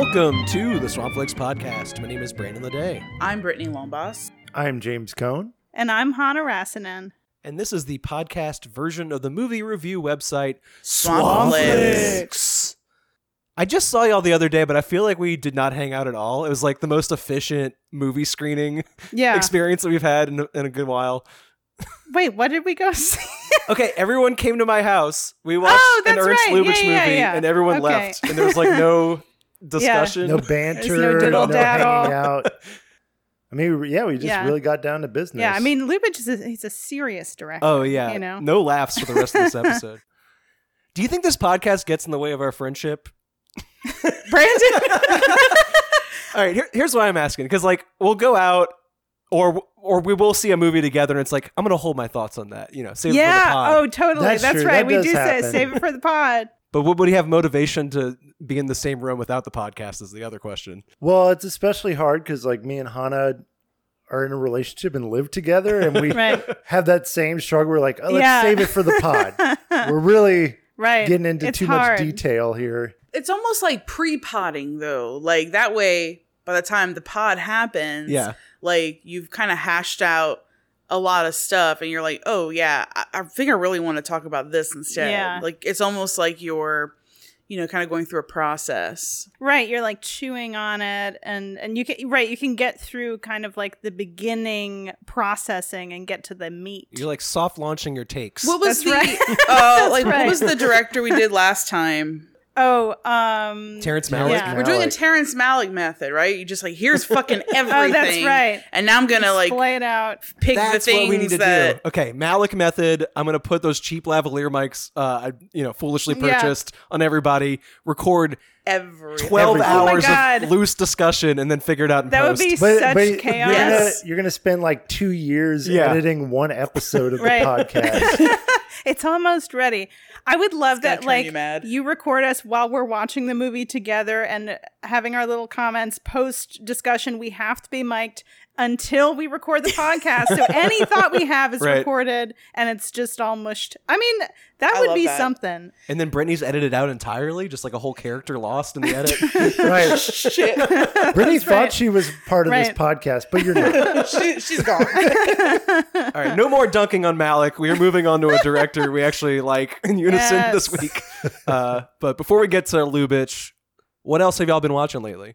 Welcome to the Swampflix podcast. My name is Brandon Leday, I'm Britnee Longboss. I'm James Cohn. And I'm Hanna Rassinen. and this is the podcast version of the movie review website Swampflix. I just saw y'all the other day, but I feel like we did not hang out at all. It was like the most efficient movie screening Yeah. experience that we've had in a, in a good while. Wait, what did we go see? Okay, everyone came to my house. We watched Oh, an Ernst right. Lubitsch Yeah, yeah, movie, yeah. and everyone Okay. left, and there was like no discussion. No banter, no no, diddle hanging daddle. out. I mean, yeah, we just Yeah. really got down to business. yeah, I mean, Lubitsch is a, he's a serious director. Oh yeah, You know? no laughs for the rest of this episode. Do you think this podcast gets in the way of our friendship? Brandon. All right, here, here's why I'm asking because like we'll go out or or we will see a movie together and it's like I'm gonna hold my thoughts on that, you know, save it for the yeah. pod. Oh, totally. That's That's, right. That we does do say save it for the pod. But would, would he have motivation to be in the same room without the podcast? Is the other question. well, it's especially hard because like me and Hanna are in a relationship and live together, and we Right. have that same struggle. We're like, oh, let's Yeah. save it for the pod. We're really right. getting into It's too hard. much detail here. It's almost like pre-potting though. Like that way by the time the pod happens, Yeah, like you've kind of hashed out a lot of stuff and you're like, "Oh yeah, I, I think I really want to talk about this instead." Yeah. Like it's almost like you're you know, kind of going through a process. Right, you're like chewing on it, and and you can right, you can get through kind of like the beginning processing and get to the meat. you're like soft launching your takes. What was That's the right. uh like right. what was the director we did last time? Oh, um, Terrence Terrence Malick. Yeah. We're doing a Malick. Terrence Malick method, right? You just like here's fucking everything. oh, that's right. And now I'm gonna like Play it out. pick That's the things what we need to that do. Okay, Malick method. I'm gonna put those cheap lavalier mics, uh, I you know, foolishly Yeah. purchased on everybody. Record every 12 Everything. Oh hours God. of loose discussion and then figure it out in That would be But, such but chaos. you're gonna you're gonna spend like two years Yeah. editing one episode of the podcast. It's almost ready. I would love that like you you record us while we're watching the movie together and having our little comments post discussion. We have to be mic'd until we record the podcast. so any thought we have is Right. recorded and it's just all mushed. I mean, that I would be that. something. and then Britnee's edited out entirely, just like a whole character lost in the edit. right. shit. Brittany That's thought right. she was part of Right. this podcast, but you're not. she, she's gone. All right, no more dunking on Malick. We are moving on to a director we actually like in unison Yes. this week. Uh, but before we get to Lubitsch, what else have y'all been watching lately?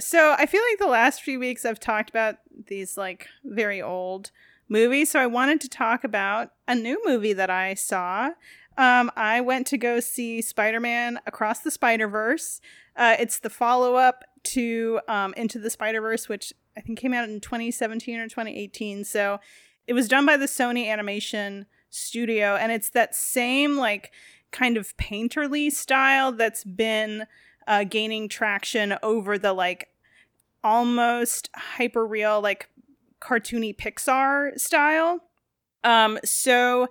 So I feel like the last few weeks I've talked about these like very old movies. So I wanted to talk about a new movie that I saw. Um, I went to go see Spider Man Across the Spider Verse. Uh, it's the follow up to um, Into the Spider Verse, which I think came out in 2017 or 2018. So it was done by the Sony Animation Studio, and it's that same like kind of painterly style that's been uh, gaining traction over the like almost hyper real, like cartoony Pixar style. Um, so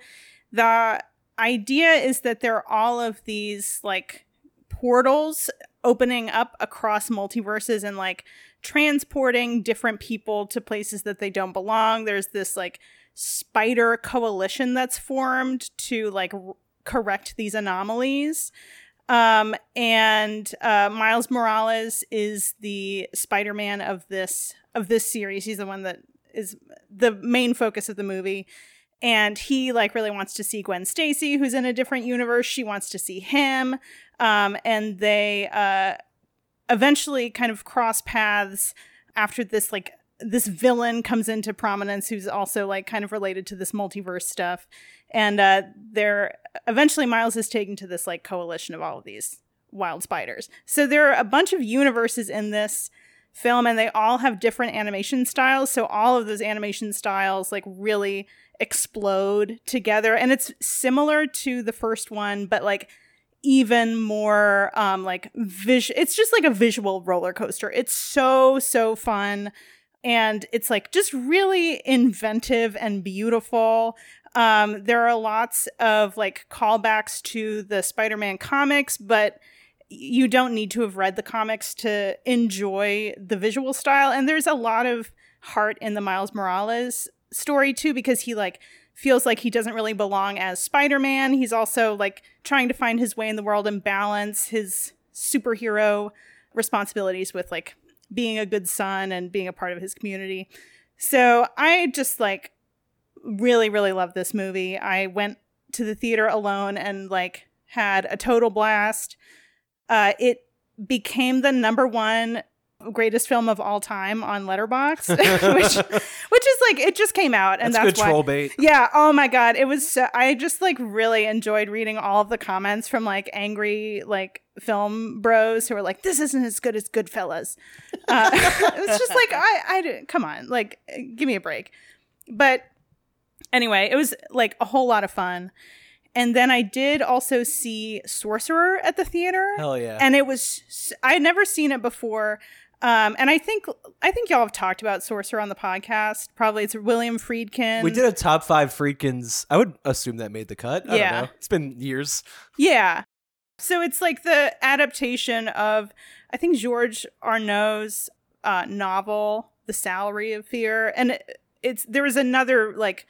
the idea is that there are all of these like portals opening up across multiverses and like transporting different people to places that they don't belong. There's this like spider coalition that's formed to like r- correct these anomalies. Um, and uh, Miles Morales is the Spider-Man of this of this series. He's the one that is the main focus of the movie. And he like really wants to see Gwen Stacy, who's in a different universe. She wants to see him. Um, and they uh, eventually kind of cross paths after this like this villain comes into prominence who's also like kind of related to this multiverse stuff. And uh they're eventually miles is taken to this like coalition of all of these wild spiders. So there are a bunch of universes in this film and they all have different animation styles. So all of those animation styles like really explode together. And it's similar to the first one but like even more um like vis it's just like a visual roller coaster. It's so so fun and it's like just really inventive and beautiful um there are lots of like callbacks to the spider-man comics but you don't need to have read the comics to enjoy the visual style and there's a lot of heart in the miles morales story too because he like feels like he doesn't really belong as Spider-Man. He's also like trying to find his way in the world and balance his superhero responsibilities with like being a good son and being a part of his community. So I just like really, really love this movie. I went to the theater alone and like had a total blast. Uh, it became the number one greatest film of all time on Letterboxd, which which is like it just came out and That's, that's, good why. troll bait. Yeah. Oh my god, it was. So, I just like really enjoyed reading all of the comments from like angry like film bros who were like, "This isn't as good as Goodfellas." Uh, it was just like, I, I, didn't- come on, like, give me a break. But anyway, it was like a whole lot of fun. And then I did also see Sorcerer at the theater Hell yeah. and it was I had never seen it before. Um, and I think I think y'all have talked about Sorcerer on the podcast. Probably it's William Friedkin. we did a top five Friedkins. I would assume that made the cut. I Yeah. don't know. It's been years. Yeah. So it's like the adaptation of I think George Arnaud's uh, novel, The Salary of Fear, and it, it's there was another like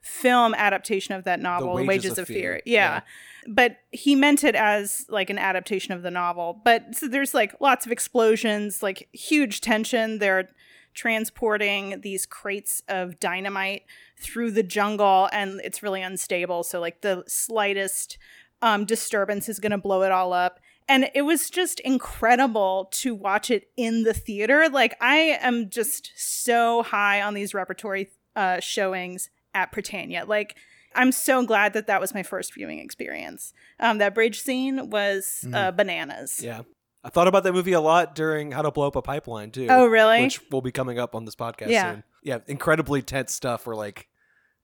film adaptation of that novel, The Wages, of, Fear. Yeah. Yeah. But he meant it as like an adaptation of the novel. But so there's like lots of explosions, like huge tension. They're transporting these crates of dynamite through the jungle and it's really unstable. So like the slightest um, disturbance is going to blow it all up. And it was just incredible to watch it in the theater. Like, I am just so high on these repertory uh, showings at Prytania. Like, I'm so glad that that was my first viewing experience. Um, that bridge scene was uh, bananas. Yeah. I thought about that movie a lot during How to Blow Up a Pipeline too. Oh, really? Which will be coming up on this podcast Yeah. soon. Yeah, incredibly tense stuff where like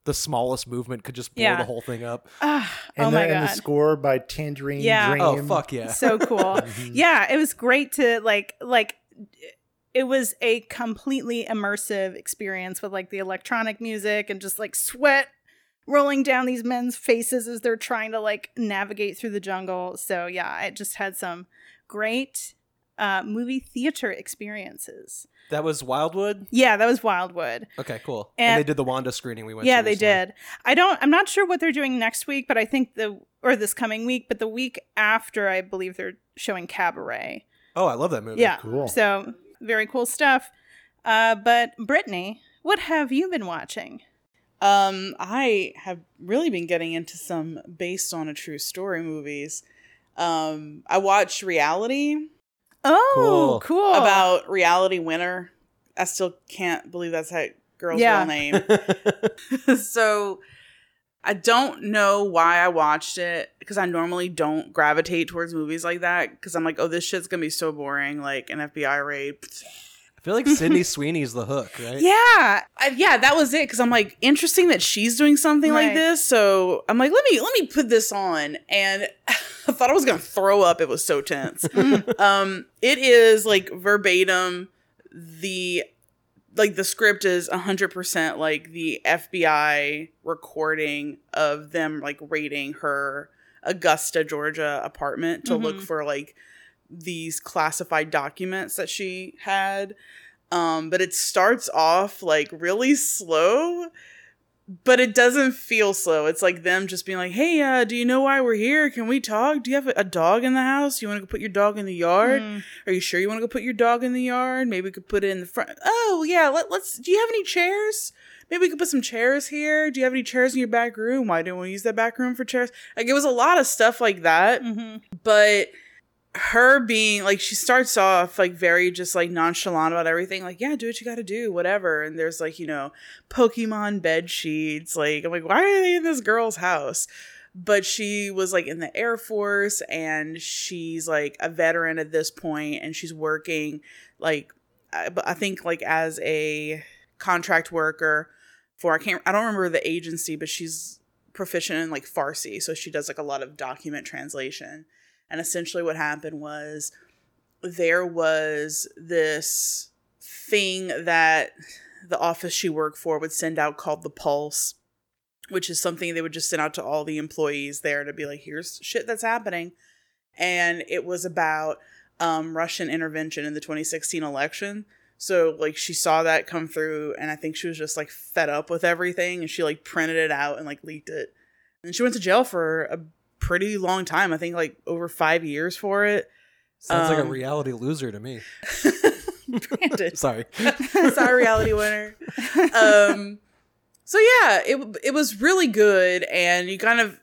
the smallest movement could just blow Yeah. the whole thing up. Ah, And, oh the, my and the score by Tangerine Yeah. Dream. Oh fuck yeah. so cool. Mhm. yeah, it was great to like like it was a completely immersive experience with like the electronic music and just like sweat rolling down these men's faces as they're trying to like navigate through the jungle. So yeah, it just had some great uh movie theater experiences. That was Wildwood? Yeah, that was Wildwood. Okay, cool. And, And- they did the Wanda screening we went yeah, to they recently. did. I don't I'm not sure what they're doing next week, but I think the or this coming week, but the week after I believe they're showing Cabaret. Oh, I love that movie. Yeah. Cool. So very cool stuff. Uh, but Britnee, what have you been watching? Um, I have really been getting into some based on a true story movies. Um, I watched Reality Oh, Cool. cool. about Reality Winner. I still can't believe that's that girl's Yeah. real name. so I don't know why I watched it because I normally don't gravitate towards movies like that because I'm like, oh, this shit's gonna be so boring, like an FBI raid. I feel like Sydney Sweeney's the hook, right? yeah. I, yeah, that was it because I'm like interesting that she's doing something like this. So I'm like, let me let me put this on, and I thought I was gonna throw up. It was so tense. um, it is like verbatim the like the script is 100% like the FBI recording of them like raiding her Augusta, Georgia apartment to look Mhm. for like these classified documents that she had. Um, but it starts off like really slow, but it doesn't feel slow. It's like them just being like, "Hey, uh, do you know why we're here? Can we talk? Do you have a, a dog in the house? You want to go put your dog in the yard? Mm. Are you sure you want to go put your dog in the yard? Maybe we could put it in the front. Oh yeah, let, let's. Do you have any chairs? Maybe we could put some chairs here. Do you have any chairs in your back room? Why don't we use that back room for chairs? Like it was a lot of stuff like that Mhm. but her being like she starts off like very just like nonchalant about everything like yeah do what you gotta do whatever. And there's like you know pokemon bed sheets like i'm like why are they in this girl's house? But she was like in the air force and she's like a veteran at this point and she's working like i, I think like as a contract worker for i can't i don't remember the agency but she's proficient in like farsi so she does like a lot of document translation and essentially, what happened was there was this thing that the office she worked for would send out called the Pulse, which is something they would just send out to all the employees there to be like, here's shit that's happening. And it was about um, Russian intervention in the 2016 election. So, like, she saw that come through, and I think she was just like fed up with everything, and she like printed it out and like leaked it. And she went to jail for a pretty long time. I think like over five years for it. Sounds like a Um, reality loser to me. Sorry. Sorry, reality winner. Um, so yeah, it it was really good, and you kind of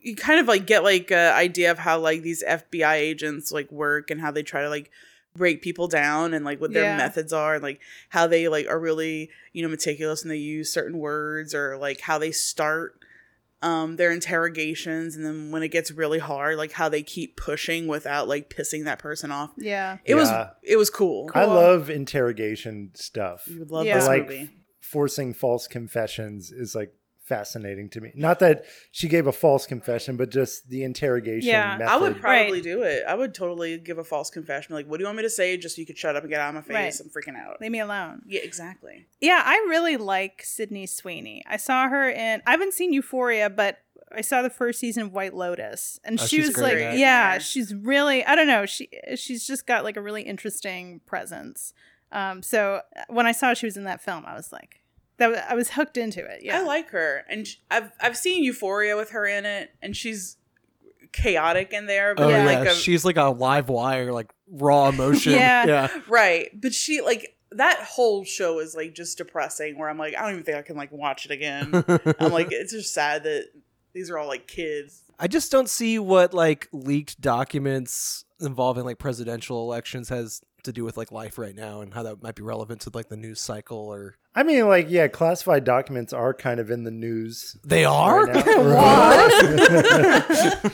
you kind of like get like a idea of how like these FBI agents like work and how they try to like break people down and like what their Yeah. methods are and like how they like are really you know meticulous and they use certain words or like how they start um their interrogations and then when it gets really hard like how they keep pushing without like pissing that person off Yeah. it was it was cool I love interrogation stuff. you would love Yeah. this like movie forcing false confessions is like fascinating to me. Not that she gave a false confession, but just the interrogation Yeah. method. I would probably Right. do it. I would totally give a false confession. Like, what do you want me to say? Just so you could shut up and get out of my face. Right. I'm freaking out. Leave me alone. Yeah, exactly. Yeah, I really like Sydney Sweeney. I saw her in I haven't seen Euphoria, but I saw the first season of White Lotus. And Oh, she was great like in yeah, Yeah. she's really I don't know, she she's just got like a really interesting presence. Um so when I saw she was in that film, I was like that I was hooked into it. Yeah. I like her, and sh- I've I've seen Euphoria with her in it, and she's chaotic in there. But Oh Yeah. yeah, like a, she's like a live wire, like raw emotion. Yeah. yeah. right. But she like that whole show is like just depressing. Where I'm like, I don't even think I can like watch it again. I'm like, it's just sad that these are all like kids. I just don't see what like leaked documents involving like presidential elections has to do with like life right now and how that might be relevant to like the news cycle or I mean, like, yeah, classified documents are kind of in the news. they are right now.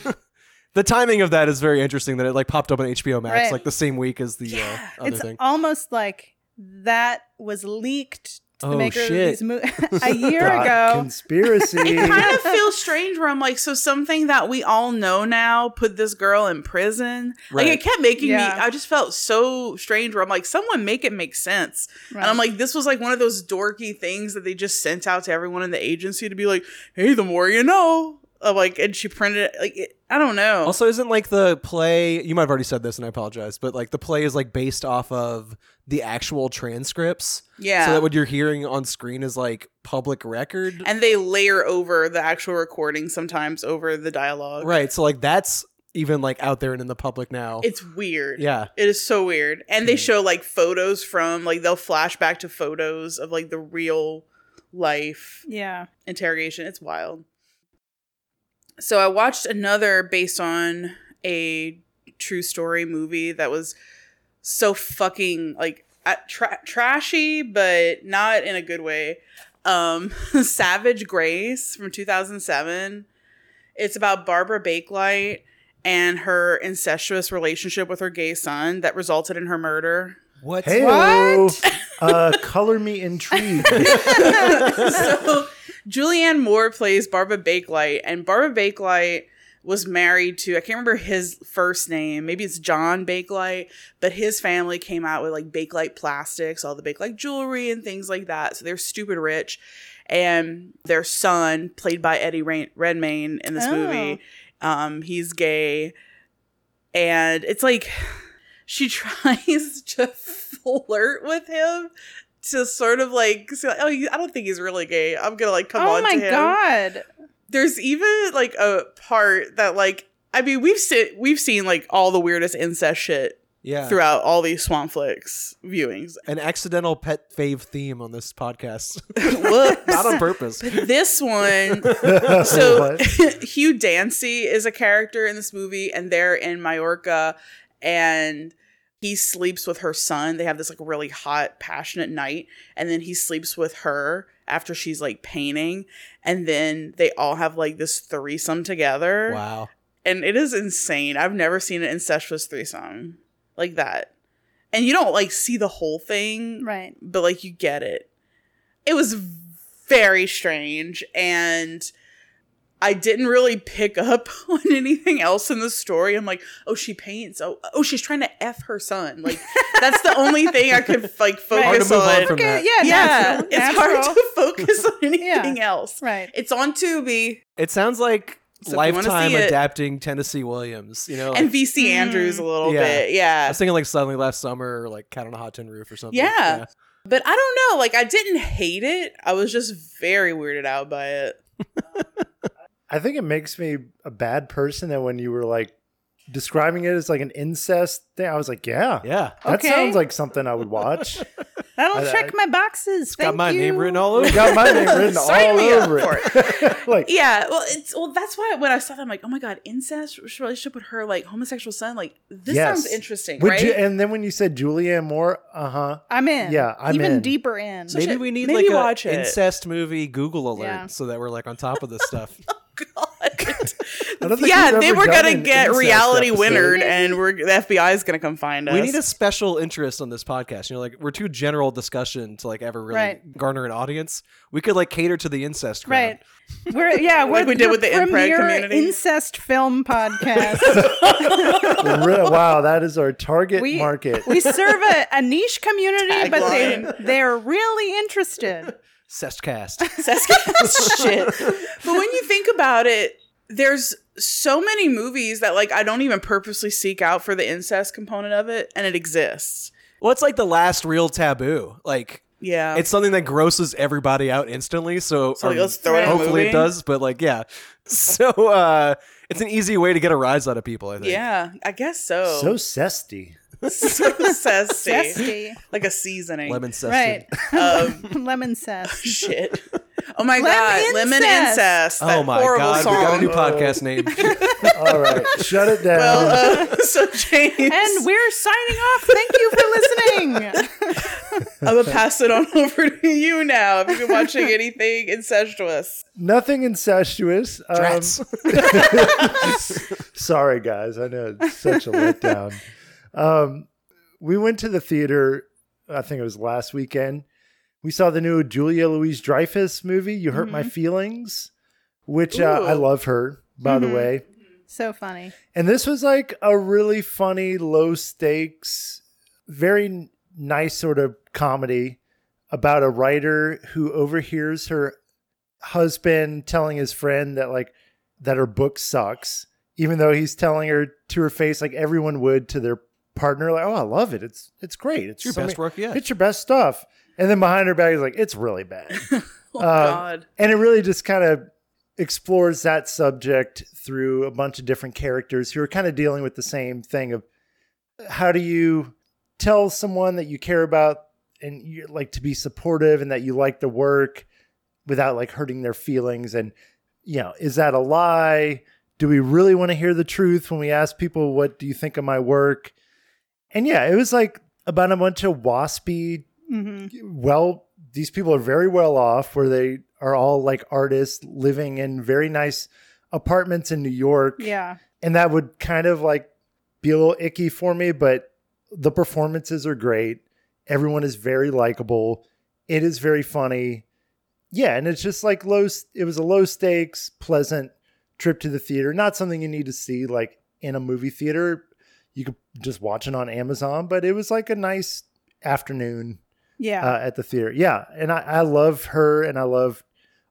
the timing of that is very interesting that it like popped up on HBO Max Right. like the same week as the Yeah. uh, other it's thing. almost like that was leaked to the Oh, maker shit. of these movies a year Dot ago. Conspiracy. It kind of feels strange where I'm like, so something that we all know now put this girl in prison. Like it kept making Yeah. me I just felt so strange where I'm like, someone make it make sense. Right. And I'm like, this was like one of those dorky things that they just sent out to everyone in the agency to be like, hey, the more you know. Uh, like, and she printed it. Like, it, I don't know. Also, isn't like the play? You might have already said this, and I apologize, but like the play is like based off of the actual transcripts. yeah. So that what you're hearing on screen is like public record. and they layer over the actual recording sometimes over the dialogue. right. So like that's even like out there and in the public now. It's weird. yeah. It is so weird. And they Mhm. show like photos from like they'll flash back to photos of like the real life yeah. interrogation. It's wild. So I watched another based on a true story movie that was so fucking like tra- trashy, but not in a good way. Um, Savage Grace from 2007. It's about Barbara Bakelight and her incestuous relationship with her gay son that resulted in her murder. What? Hey, What? uh, color me intrigued. so Julianne Moore plays Barbara Bakelite, and Barbara Bakelite was married to I can't remember his first name. Maybe it's John Bakelite, but his family came out with like Bakelite plastics, all the Bakelite jewelry and things like that. So they're stupid rich. And their son, played by Eddie Rain- Redmayne in this Oh. movie, um, he's gay, and it's like she tries to flirt with him to sort of like say, oh he- i don't think he's really gay i'm gonna like come oh on my to him Oh my god. there's even like a part that like i mean we've seen we've seen like all the weirdest incest shit Yeah. throughout all these Swampflix viewings An accidental pet fave theme on this podcast. Whoops. Not on purpose. this one so Hugh Dancy is a character in this movie, and they're in Majorca, and he sleeps with her son. They have this like really hot, passionate night, and then he sleeps with her after she's like painting, and then they all have like this threesome together, Wow. and it is insane. I've never seen an incestuous threesome like that, and you don't like see the whole thing, Right. but like you get it. It was very strange and I didn't really pick up on anything else in the story. I'm like, oh, she paints. Oh, oh, she's trying to f her son. Like that's the only thing I could like Hard to focus move on on. from Okay, that. yeah, yeah, natural, it's natural. hard to focus on anything else. Right. It's on Tubi It sounds like So if you wanna lifetime see it- adapting Tennessee Williams. You know, like, and VC Mm. Andrews a little Yeah. bit. I was thinking like suddenly last summer or like Cat on a Hot Tin Roof or something. Yeah. but I don't know. Like I didn't hate it. I was just very weirded out by it. I think it makes me a bad person that when you were like describing it as like an incest thing, I was like, yeah, Yeah. that Okay. sounds like something I would watch. That'll I- check my boxes. Got Thank my you. name written all over. It got my name written Sign all me up over for it. like, Yeah, well, it's well. That's why when I saw that, I'm like, oh my god, incest relationship with her like homosexual son. Like this Yes. sounds interesting, would right? you- and then when you said Julianne Moore, uh huh. I'm in. Yeah, I'm even in. deeper in. So- Maybe shit, we need maybe like watch a it. incest movie Google alert Yeah. so that we're like on top of this stuff. God. I don't think yeah, they were gonna get reality episode. winnered, and we're the FBI is gonna come find us. we need a special interest on this podcast. You know, like we're too general discussion to like ever really Right. garner an audience. We could like cater to the incest crowd. Right. We're yeah, we're we did with the inbred premier community. incest film podcast. Wow, that is our target We- market. we serve a, a niche community, but they they're really interested. Cestcast. Saskia shit. But when you think about it, there's so many movies that like I don't even purposely seek out for the incest component of it, and it exists. well, it's like the last real taboo. Like Yeah, it's something that grosses everybody out instantly. So, So, like, let's throw it hopefully it does. But like, yeah. So uh, it's an easy way to get a rise out of people. I think. yeah, I guess so. so zesty. So zesty. Zesty. like a seasoning. Lemon cested. Right. Um, Lemon zest. shit. Oh my Lemon god, lemon incest. incest. That Oh my horrible god, song. we got a new podcast name. All right, shut it down. well, uh, so James, And we're signing off. Thank you for listening. I'm gonna pass it on over to you now. Have you been watching anything incestuous? Nothing incestuous. Um, sorry, guys. I know it's such a letdown. Um, we went to the theater. I think it was last weekend. We saw the new Julia Louis-Dreyfus movie. You hurt my feelings, which uh, I love her by the Mhm. way. so funny. And this was like a really funny, low stakes, very nice sort of comedy about a writer who overhears her husband telling his friend that like that her book sucks, even though he's telling her to her face like everyone would to their partner, like, "Oh, I love it. It's it's great. It's It's your so best ma- work yet. It's your best stuff." And then behind her back he's like, "It's really bad." Oh Um, God. and it really just kind of explores that subject through a bunch of different characters who are kind of dealing with the same thing of how do you tell someone that you care about and you like to be supportive and that you like the work without like hurting their feelings and you know is that a lie do we really want to hear the truth when we ask people what do you think of my work and yeah it was like about a bunch of waspy hmm well these people are very well off where they are all like artists living in very nice apartments in New York. Yeah. and that would kind of like be a little icky for me but the performances are great. Everyone is very likable. It is very funny. Yeah and it's just like low it was a low stakes pleasant trip to the theater. Not something you need to see like in a movie theater you could just watch it on amazon but it was like a nice afternoon Yeah. uh, at the theater. Yeah, and I, I love her, and I love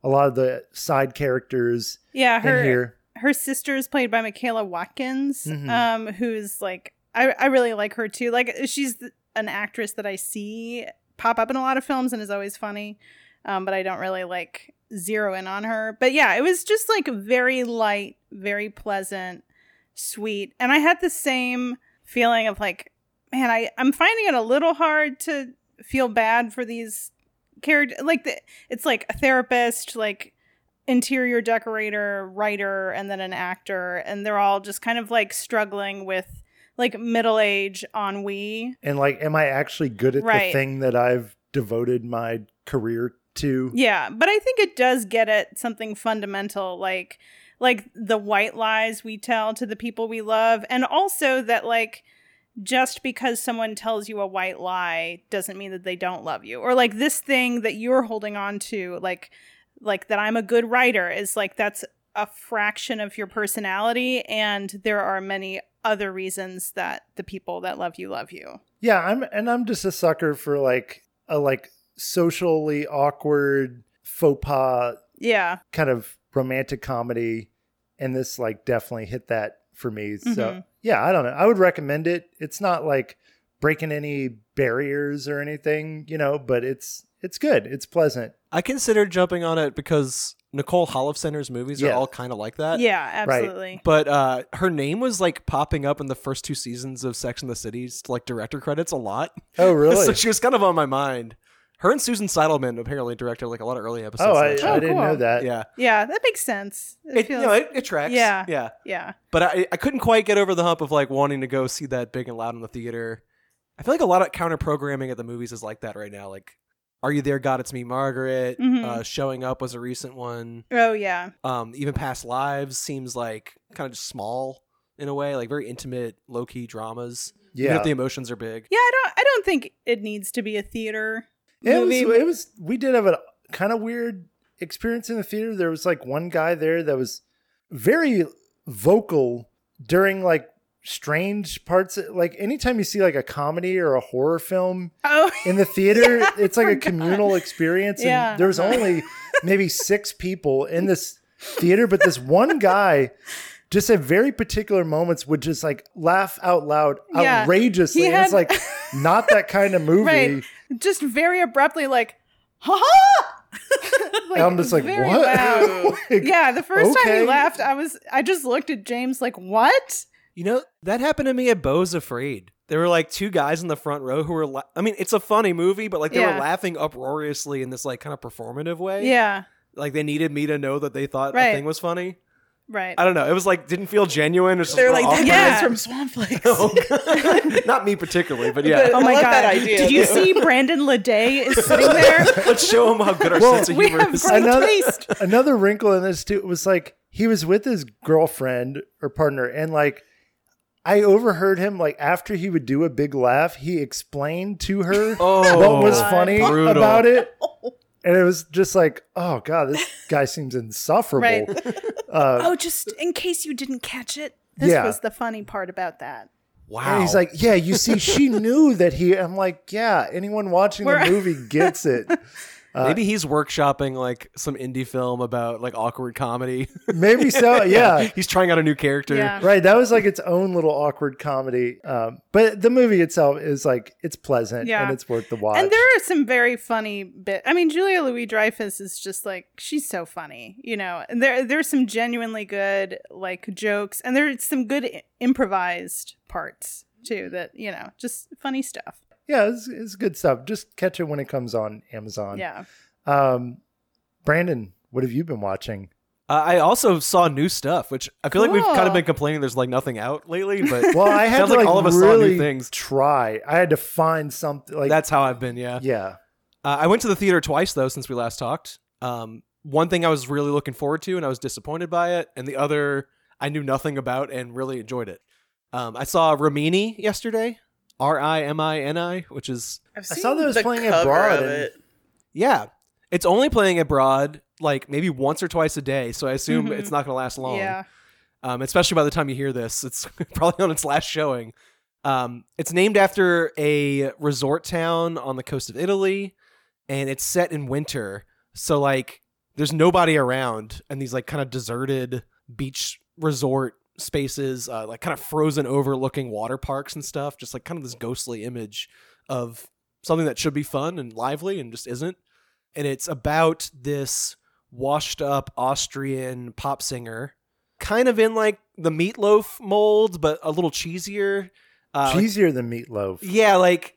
a lot of the side characters yeah. Her in here. her sister is played by Michaela Watkins, Mhm. um, who's like I, I really like her too. Like she's an actress that I see pop up in a lot of films and is always funny, um, but I don't really like zero in on her. But yeah, it was just like very light, very pleasant, sweet, and I had the same feeling of like, man, I I'm finding it a little hard to feel bad for these characters. Like the, it's like a therapist, like interior decorator, writer, and then an actor, and they're all just kind of like struggling with like middle age ennui. And like, am I actually good at Right. the thing that I've devoted my career to? Yeah, but I think it does get at something fundamental, like like the white lies we tell to the people we love, and also that like just because someone tells you a white lie doesn't mean that they don't love you, or like this thing that you're holding on to, like like that I'm a good writer is like that's a fraction of your personality, and there are many other reasons that the people that love you love you. Yeah, I'm, and I'm just a sucker for like a like socially awkward faux pas Yeah, kind of romantic comedy, and this like definitely hit that for me. So Mhm. yeah, I don't know. I would recommend it. It's not like breaking any barriers or anything, you know, but it's it's good. It's pleasant. I considered jumping on it because Nicole Holofcener's movies are all kind of like that. yeah, absolutely. But uh, her name was like popping up in the first two seasons of Sex and the City's like director credits a lot. Oh, really? so she was kind of on my mind. Her and Susan Seidelman apparently directed like a lot of early episodes. oh, I, that. I Oh, didn't know that. yeah. Yeah, that makes sense. It, It, feels, you know, it, it tracks. Yeah. Yeah. yeah. But I, I couldn't quite get over the hump of like wanting to go see that big and loud in the theater. I feel like a lot of counter programming at the movies is like that right now. Like, Are You There, God? It's Me, Margaret. Mhm. Uh, Showing Up was a recent one. Oh yeah. Um, even Past Lives seems like kind of just small in a way, like very intimate, low key dramas. Even Yeah. if the emotions are big. Yeah, I don't I don't think it needs to be a theater It was, it was, we did have a kind of weird experience in the theater. There was like one guy there that was very vocal during like strange parts. Like anytime you see like a comedy or a horror film oh in the theater, Yeah, it's like a forgot. communal experience. And Yeah. was only maybe six people in this theater, but this one guy just at very particular moments would just like laugh out loud Yeah. outrageously. He and it's like not that kind of movie. Right. just very abruptly like ha ha And I'm just like, what? Like, yeah, the first time he laughed, I was I just looked at James like, "What?" You know, that happened to me at Beau's Afraid. There were like two guys in the front row who were, la- I mean, it's a funny movie, but like they Yeah. were laughing uproariously in this like kind of performative way. Yeah, Like they needed me to know that they thought Right. a thing was funny. Right. I don't know. It was like, didn't feel genuine. It was They're like, that. Yeah. guy's from Swampflix. Oh, Not me particularly, but yeah. But- Oh I my god! that idea, Did you though. see Brandon Leday is sitting there? Let's show them how good our Well, sense of we humor have is. great Another- taste. Another wrinkle in this too was like he was with his girlfriend or partner, and like I overheard him like after he would do a big laugh, he explained to her Oh, what was funny Brutal. about it. Oh. And it was just like, oh god, this guy seems insufferable. Right. Uh, Oh, just in case you didn't catch it, this Yeah. was the funny part about that. Wow. And he's like, yeah, you see, she knew that he. I'm like, yeah, anyone watching We're- the movie gets it. Uh, Maybe he's workshopping like some indie film about like awkward comedy. Maybe so. Yeah. he's trying out a new character. Yeah. Right. That was like its own little awkward comedy. Um, but the movie itself is like, it's pleasant Yeah. and it's worth the watch. And there are some very funny bit. I mean, Julia Louis Dreyfus is just like she's so funny, you know. And there there's some genuinely good like jokes, and there's some good i- improvised parts too. That you know, just funny stuff. Yeah, it's, it's good stuff. Just catch it when it comes on Amazon. Yeah. Um, Brandon, what have you been watching? Uh, I also saw new stuff, which I feel like we've kind of been complaining there's like nothing out lately, but Well, I had to like like, all of us saw new really things. try. I had to find something like that's how I've been. Yeah. yeah. Uh, I went to the theater twice though since we last talked. Um, one thing I was really looking forward to, and I was disappointed by it, and the other I knew nothing about and really enjoyed it. Um, I saw Rimini yesterday, R I M I N I, which is I've I saw that it was playing abroad of and- it. yeah, it's only playing abroad like maybe once or twice a day, so I assume Mhm. it's not going to last long. Yeah. um, especially by the time you hear this, it's probably on its last showing. Um, it's named after a resort town on the coast of Italy, and it's set in winter. So like, there's nobody around, and these like kind of deserted beach resort spaces, uh, like kind of frozen overlooking water parks and stuff. Just like kind of this ghostly image of something that should be fun and lively and just isn't. And it's about this washed up Austrian pop singer, kind of in like the meatloaf mold, but a little cheesier. Uh, like- Cheesier than meatloaf. yeah, like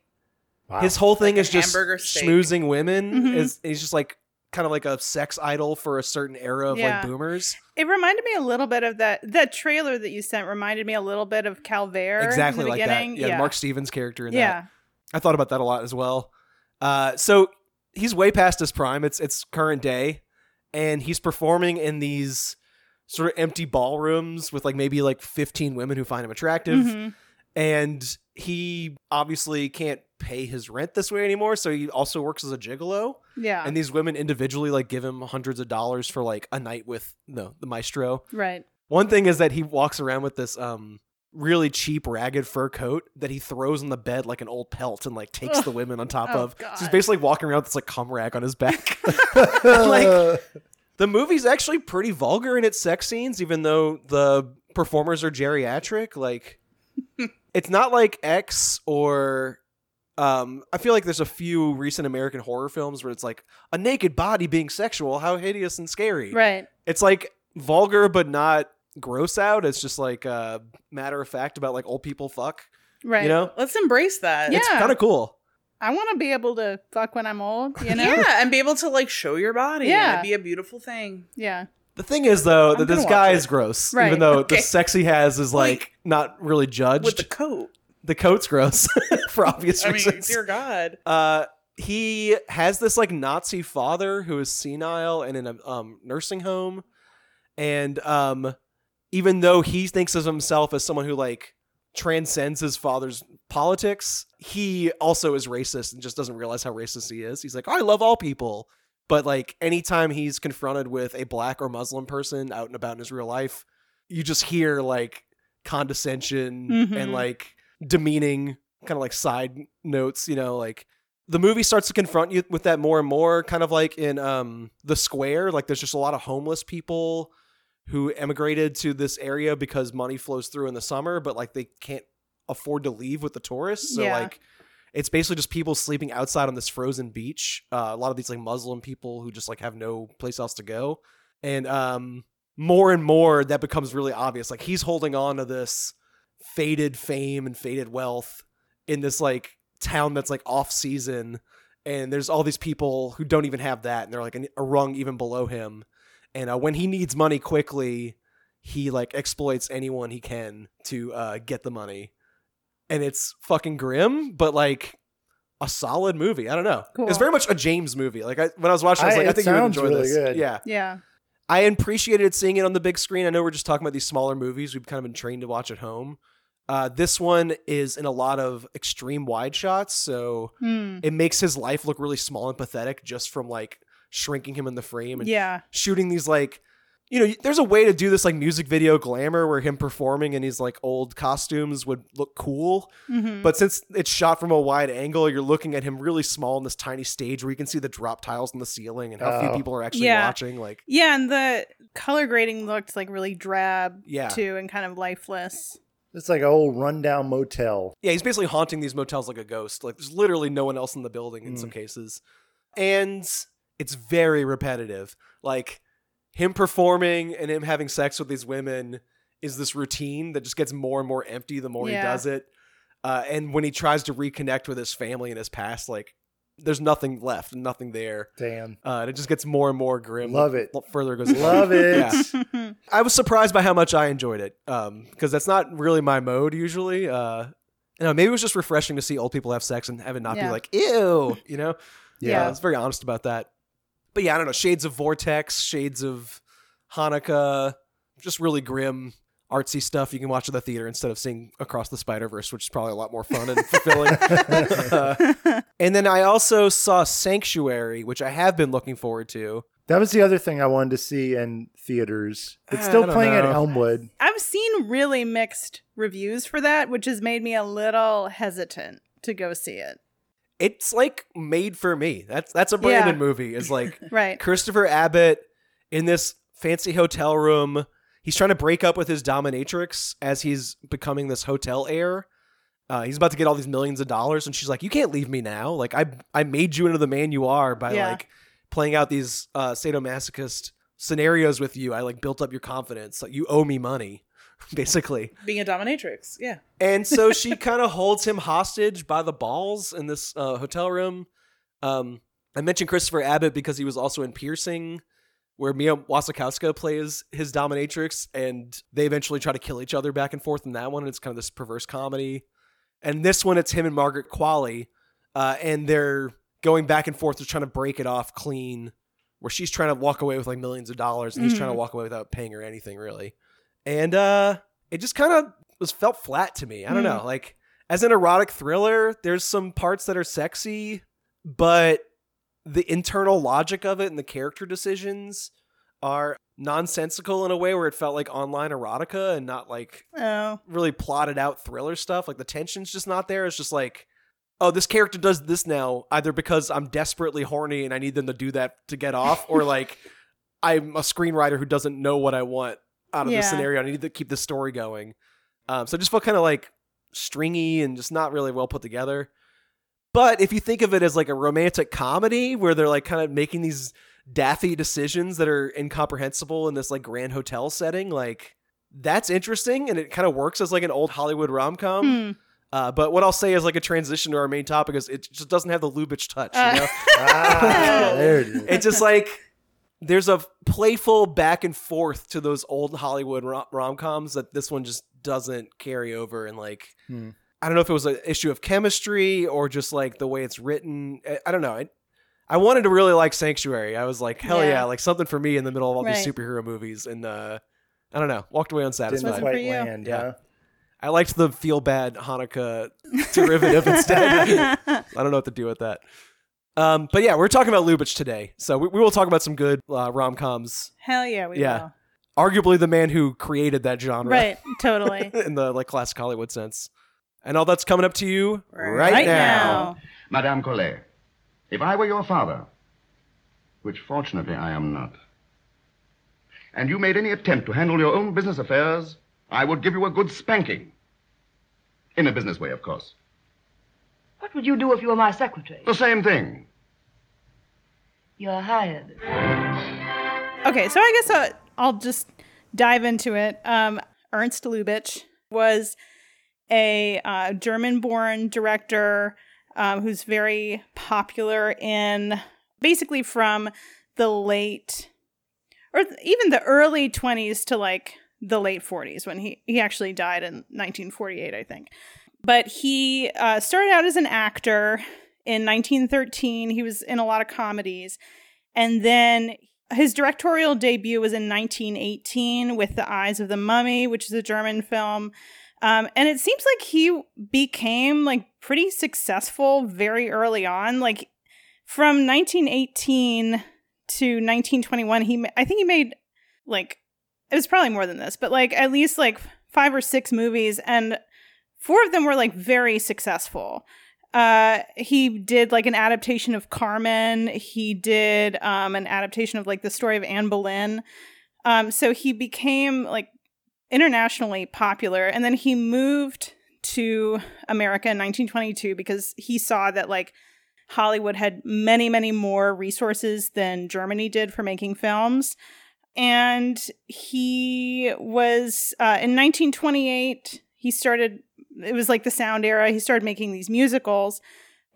Wow. his whole thing Like is just hamburger steak. schmoozing women. Mhm. Is he's just like kind of like a sex idol for a certain era of Yeah. like boomers. It reminded me a little bit of that that trailer that you sent reminded me a little bit of Calvaire. exactly like that. Yeah, yeah. Marc Stevens character in that. yeah. I thought about that a lot as well. Uh, so he's way past his prime. It's it's current day, and he's performing in these sort of empty ballrooms with like maybe like 15 women who find him attractive. Mhm. And he obviously can't pay his rent this way anymore, so he also works as a gigolo. Yeah. And these women individually like give him hundreds of dollars for like a night with no the maestro. right. One thing is that he walks around with this um really cheap ragged fur coat that he throws on the bed like an old pelt and like takes the women on top Oh, of. So he's basically walking around with this like cum rag on his back. like- the movie's actually pretty vulgar in its sex scenes, even though the performers are geriatric. Like it's not like X or Um, I feel like there's a few recent American horror films where it's like a naked body being sexual, how hideous and scary. Right. It's like vulgar but not gross out. It's just like uh, matter of fact about like old people fuck. Right. You know, Let's embrace that. Yeah. it's kind of cool. I want to be able to fuck when I'm old, you know? Yeah, and be able to like show your body. Yeah, Yeah. and it'd be a beautiful thing. Yeah. The thing is though that this guy is gross, Right. even though Okay. the sex he has is like Like, not really judged. With the coat. the coat's gross for obvious I mean, reasons. dear God. Uh, he has this like Nazi father who is senile and in a um, nursing home, and um, even though he thinks of himself as someone who like transcends his father's politics, he also is racist and just doesn't realize how racist he is. He's like, I love all people. But like anytime he's confronted with a black or Muslim person out and about in his real life, you just hear like condescension Mhm. and like demeaning kind of like side notes, you know, like the movie starts to confront you with that more and more, kind of like in um the square. Like there's just a lot of homeless people who emigrated to this area because money flows through in the summer, but like they can't afford to leave with the tourists. So Yeah. like it's basically just people sleeping outside on this frozen beach. Uh, a lot of these like Muslim people who just like have no place else to go. And um more and more that becomes really obvious. Like he's holding on to this faded fame and faded wealth in this like town that's like off season and there's all these people who don't even have that and they're like a rung even below him and uh, when he needs money quickly he like exploits anyone he can to uh, get the money and it's fucking grim but like a solid movie i don't know Cool. it's very much a james movie like I, when i was watching i was like i it think you would sounds enjoy really this good. yeah Yeah. I appreciated seeing it on the big screen. I know we're just talking about these smaller movies we've kind of been trained to watch at home. Uh, this one is in a lot of extreme wide shots, so Hmm. it makes his life look really small and pathetic just from like shrinking him in the frame and Yeah. shooting these like you know there's a way to do this like music video glamour where him performing in these like old costumes would look cool hmm but since it's shot from a wide angle you're looking at him really small in this tiny stage where you can see the drop tiles in the ceiling and how few Oh. people are actually Yeah. watching like yeah, and the color grading looked like really drab Yeah. too and kind of lifeless. It's like an old rundown motel. Yeah, he's basically haunting these motels like a ghost. Like there's literally no one else in the building in some cases. And it's very repetitive. Like him performing and him having sex with these women is this routine that just gets more and more empty the more Yeah. he does it. Uh, and when he tries to reconnect with his family and his past, like there's nothing left, nothing there. Damn. Uh, and it just gets more and more grim. Love it. Further goes. Love it. Yeah. I was surprised by how much I enjoyed it. Um, because that's not really my mode usually. Uh, you know, maybe it was just refreshing to see old people have sex and have it not be like, ew, you know? Yeah. I was very honest about that. But yeah, I don't know. Shades of Vortex, shades of Haneke, just really grim, artsy stuff you can watch at the theater instead of seeing Across the Spider Verse, which is probably a lot more fun and fulfilling. Uh, and then I also saw Sanctuary, which I have been looking forward to. That was the other thing I wanted to see in theaters. It's still don't playing at. Elmwood. I've seen really mixed reviews for that, which has made me a little hesitant to go see it. It's like made for me. That's that's a Brandon Yeah. movie. Is like Right. Christopher Abbott in this fancy hotel room. He's trying to break up with his dominatrix as he's becoming this hotel heir. Uh, he's about to get all these millions of dollars, and she's like, "You can't leave me now. Like I, I made you into the man you are by Yeah. like playing out these uh, sadomasochist scenarios with you. I like built up your confidence. Like you owe me money, basically." Being a dominatrix. Yeah. And so she kind of holds him hostage by the balls in this uh, hotel room. Um, I mentioned Christopher Abbott because he was also in Piercing, where Mia Wasikowska plays his dominatrix, and they eventually try to kill each other back and forth in that one. And it's kind of this perverse comedy. And this one, it's him and Margaret Qualley, uh, and they're going back and forth, just trying to break it off clean. Where she's trying to walk away with like millions of dollars, and he's trying to walk away without paying her anything really. And uh, it just kind of was felt flat to me. I don't Hmm. know. Like as an erotic thriller, there's some parts that are sexy, but the internal logic of it and the character decisions are nonsensical in a way where it felt like online erotica and not like Oh. really plotted out thriller stuff. Like the tension's just not there. It's just like, oh, this character does this now, either because I'm desperately horny and I need them to do that to get off, or like I'm a screenwriter who doesn't know what I want out of this Yeah. scenario. I need to keep the story going. Um, so it just felt kind of like stringy and just not really well put together. But if you think of it as like a romantic comedy where they're like kind of making these daffy decisions that are incomprehensible in this like grand hotel setting, like that's interesting and it kind of works as like an old Hollywood rom com. Hmm. Uh, but what I'll say is like a transition to our main topic is it just doesn't have the Lubitsch touch. You Uh, know? Ah, there it is. it's just like there's a playful back and forth to those old Hollywood rom coms that this one just doesn't carry over. And like, Hmm. I don't know if it was an issue of chemistry or just like the way it's written. I, I don't know. I, I wanted to really like Sanctuary. I was like, hell yeah. Yeah. like something for me in the middle of all these superhero movies. And uh, I don't know, walked away Didn't unsatisfied. Wasn't quite land. Yeah. huh? I liked the feel bad Hanukkah derivative instead. I don't know what to do with that. Um, but yeah, we're talking about Lubitsch today, so we, we will talk about some good uh, rom coms. Hell yeah, we Yeah. will. Arguably, the man who created that genre, Right, totally. in the like classic Hollywood sense. And all that's coming up to you right, right now. now. Madame Colet, if I were your father, which fortunately I am not, and you made any attempt to handle your own business affairs, I would give you a good spanking. In a business way, of course. What would you do if you were my secretary? The same thing. You're hired. Okay, so I guess uh, I'll just dive into it. Um, Ernst Lubitsch was a uh, German-born director um, who's very popular in basically from the late or even the early 20s to like the late 40s when he he actually died in 1948 i think but he uh, started out as an actor in 1913 he was in a lot of comedies and then his directorial debut was in 1918 with The Eyes of the Mummy, which is a German film. Um, and it seems like he became like pretty successful very early on. Like from 1918 to 1921, he I think he made like it was probably more than this, but like at least like five or six movies, and four of them were like very successful. Uh he did like an adaptation of carmen. He did um an adaptation of like the story of anne boleyn. Um so he became like internationally popular and then he moved to america in 1922 because he saw that like hollywood had many many more resources than germany did for making films. And he was uh, in 1928 he started it was like the sound era. He started making these musicals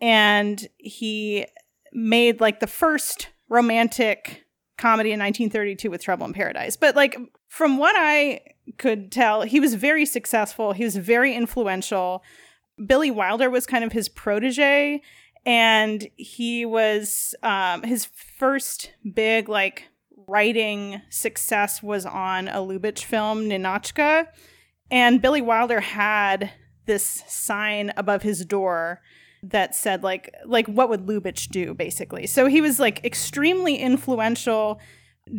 and he made like the first romantic comedy in 1932 with Trouble in Paradise. But like from what I could tell, he was very successful. He was very influential. Billy Wilder was kind of his protege and he was um his first big like writing success was on a Lubitsch film Ninotchka and Billy Wilder had this sign above his door that said like like what would Lubitsch do basically. So he was like extremely influential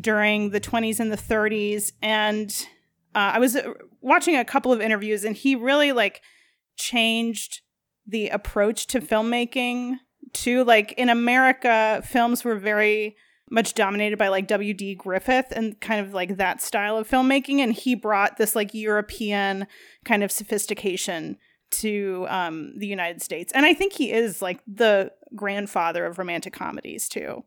during the 20s and the 30s and uh, I was uh, watching a couple of interviews and he really like changed the approach to filmmaking too like in America films were very much dominated by like W.D. Griffith and kind of like that style of filmmaking. And he brought this like European kind of sophistication to um, the United States. And I think he is like the grandfather of romantic comedies too.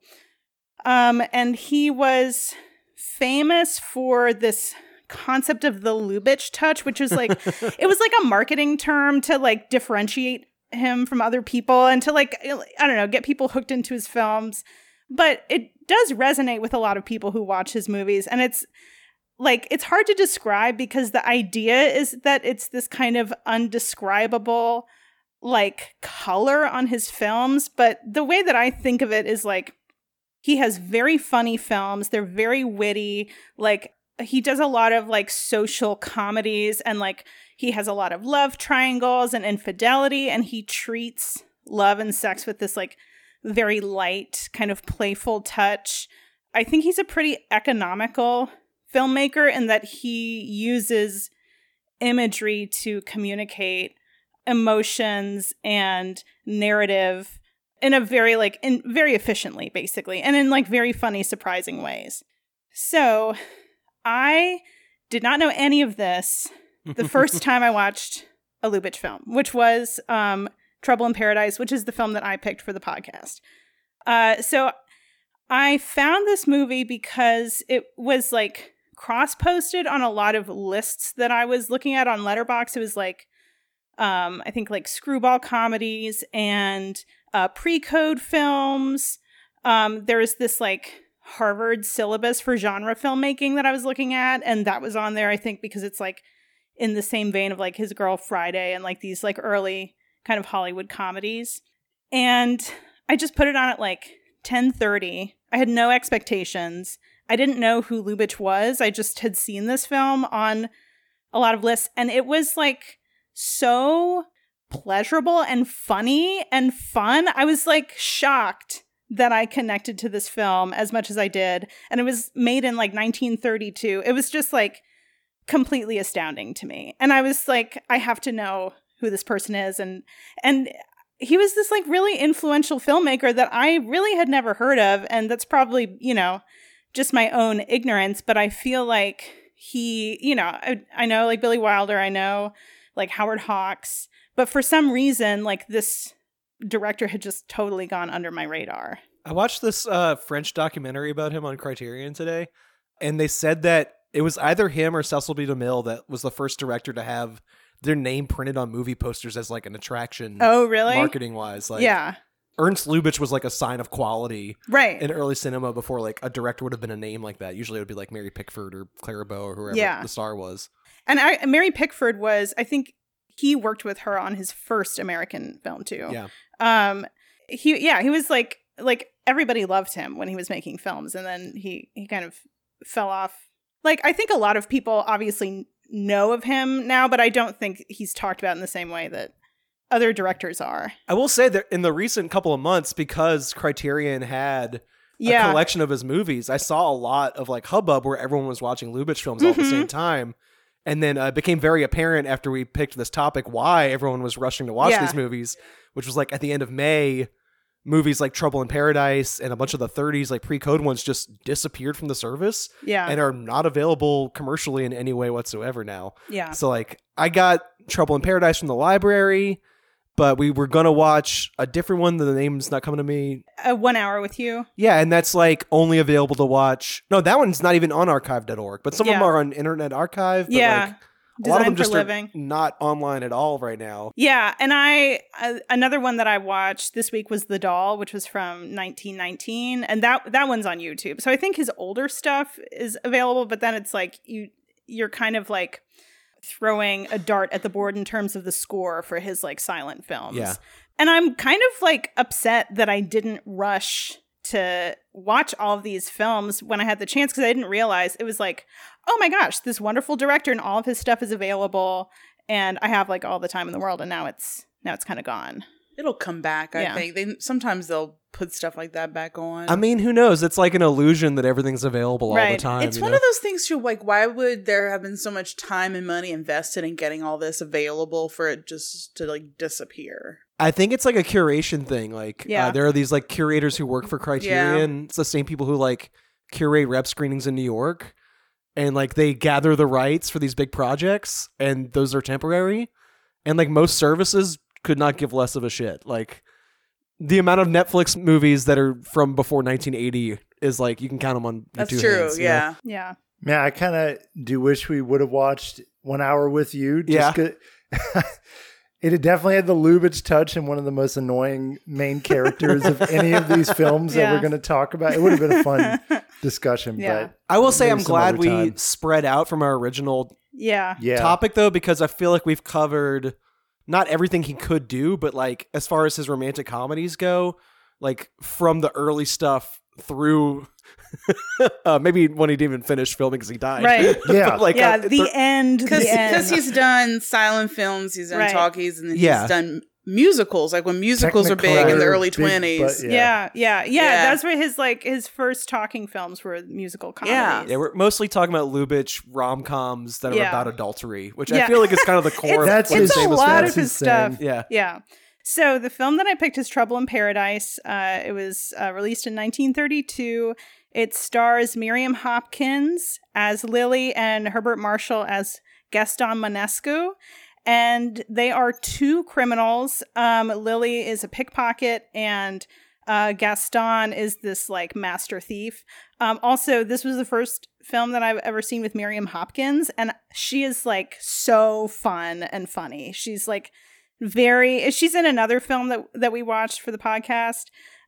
Um, and he was famous for this concept of the Lubitsch touch, which was like, it was like a marketing term to like differentiate him from other people and to like, I don't know, get people hooked into his films but it does resonate with a lot of people who watch his movies and it's like it's hard to describe because the idea is that it's this kind of undescribable like color on his films but the way that i think of it is like he has very funny films they're very witty like he does a lot of like social comedies and like he has a lot of love triangles and infidelity and he treats love and sex with this like very light, kind of playful touch. I think he's a pretty economical filmmaker in that he uses imagery to communicate emotions and narrative in a very like in very efficiently basically and in like very funny surprising ways. So, I did not know any of this the first time I watched a Lubitsch film, which was um Trouble in Paradise, which is the film that I picked for the podcast. Uh, so I found this movie because it was like cross posted on a lot of lists that I was looking at on Letterboxd. It was like, um, I think like screwball comedies and uh, pre code films. Um, there was this like Harvard syllabus for genre filmmaking that I was looking at, and that was on there, I think, because it's like in the same vein of like His Girl Friday and like these like early kind of Hollywood comedies. And I just put it on at like 10:30. I had no expectations. I didn't know who Lubitsch was. I just had seen this film on a lot of lists and it was like so pleasurable and funny and fun. I was like shocked that I connected to this film as much as I did. And it was made in like 1932. It was just like completely astounding to me. And I was like, I have to know who this person is. And and he was this like really influential filmmaker that I really had never heard of. And that's probably, you know, just my own ignorance. But I feel like he, you know, I, I know like Billy Wilder, I know like Howard Hawks, but for some reason, like this director had just totally gone under my radar. I watched this uh, French documentary about him on Criterion today, and they said that it was either him or Cecil B. DeMille that was the first director to have their name printed on movie posters as like an attraction. Oh, really? Marketing wise, like yeah, Ernst Lubitsch was like a sign of quality right. in early cinema before like a director would have been a name like that. Usually it would be like Mary Pickford or Clara Bow or whoever Yeah. the star was. And I, Mary Pickford was, I think, he worked with her on his first American film too. Yeah. Um, he, yeah, he was like, like everybody loved him when he was making films, and then he he kind of fell off. Like I think a lot of people obviously know of him now, but I don't think he's talked about in the same way that other directors are. I will say that in the recent couple of months, because Criterion had a collection of his movies, I saw a lot of like hubbub where everyone was watching Lubitsch films all at the Mhm. same time. And then uh, it became very apparent after we picked this topic why everyone was rushing to watch Yeah. these movies, which was like at the end of May, movies like Trouble in Paradise and a bunch of the 30s, like pre code ones, just disappeared from the service yeah, and are not available commercially in any way whatsoever now. yeah. So like I got Trouble in Paradise from the library, but we were gonna watch a different one. The name's not coming to me. Uh, one hour with you. Yeah, and that's like only available to watch. No, that one's not even on archive.org, but some of them are on Internet Archive. But Yeah, like, a lot of them Designed for just living. not online at all right now. Yeah, and I uh, another one that I watched this week was The Doll, which was from 1919, and that that one's on YouTube. So I think his older stuff is available, but then it's like you you're kind of like throwing a dart at the board in terms of the score for his like silent films. Yeah. And I'm kind of like upset that I didn't rush to watch all of these films when I had the chance because I didn't realize it was like, oh my gosh, this wonderful director and all of his stuff is available and I have like all the time in the world and now it's now it's kind of gone. It'll come back. I Yeah. think they sometimes they'll put stuff like that back on. I mean, who knows? It's like an illusion that everything's available all the time. it's one know? of those things too. Like, why would there have been so much time and money invested in getting all this available for it just to like disappear? I think it's like a curation thing. Like, Yeah. uh, there are these like curators who work for Criterion. It's the same people who like curate rep screenings in New York, and like they gather the rights for these big projects, and those are temporary. And like most services could not give less of a shit. Like the amount of Netflix movies that are from before 1980 is like you can count them on your That's two true. hands, you know? yeah. Yeah. Man, I kind of do wish we would have watched One Hour with You. Just Yeah. 'cause- it had definitely had the Lubitsch touch and one of the most annoying main characters of any of these films that we're going to talk about. It would have been a fun discussion, Yeah. but I will say I'm glad we time. spread out from our original Yeah. yeah. topic though because I feel like we've covered not everything he could do, but like as far as his romantic comedies go, like from the early stuff through uh, maybe when he didn't even finish filming because he died. Right. Yeah. But, like yeah, uh, the the- end. Because he's done silent films, he's done Right. talkies, and then Yeah. he's done musicals. Like when musicals are big in the early twenties. but yeah. yeah, yeah, Yeah. That's where his like his first talking films were musical comedies. Yeah. yeah, we're mostly talking about Lubitsch rom coms that are Yeah. about adultery, which I feel like is kind of the core That's of what his- a lot of his his stuff. thing. Yeah. Yeah. So the film that I picked is Trouble in Paradise. Uh, it was uh, released in 1932. It stars Miriam Hopkins as Lily and Herbert Marshall as Gaston Monescu. and they are two criminals. Um, Lily is a pickpocket, and uh, Gaston is this like master thief. Um, also, this was the first film that I've ever seen with Miriam Hopkins, and she is like so fun and funny. She's like very. She's in another film that that we watched for the podcast.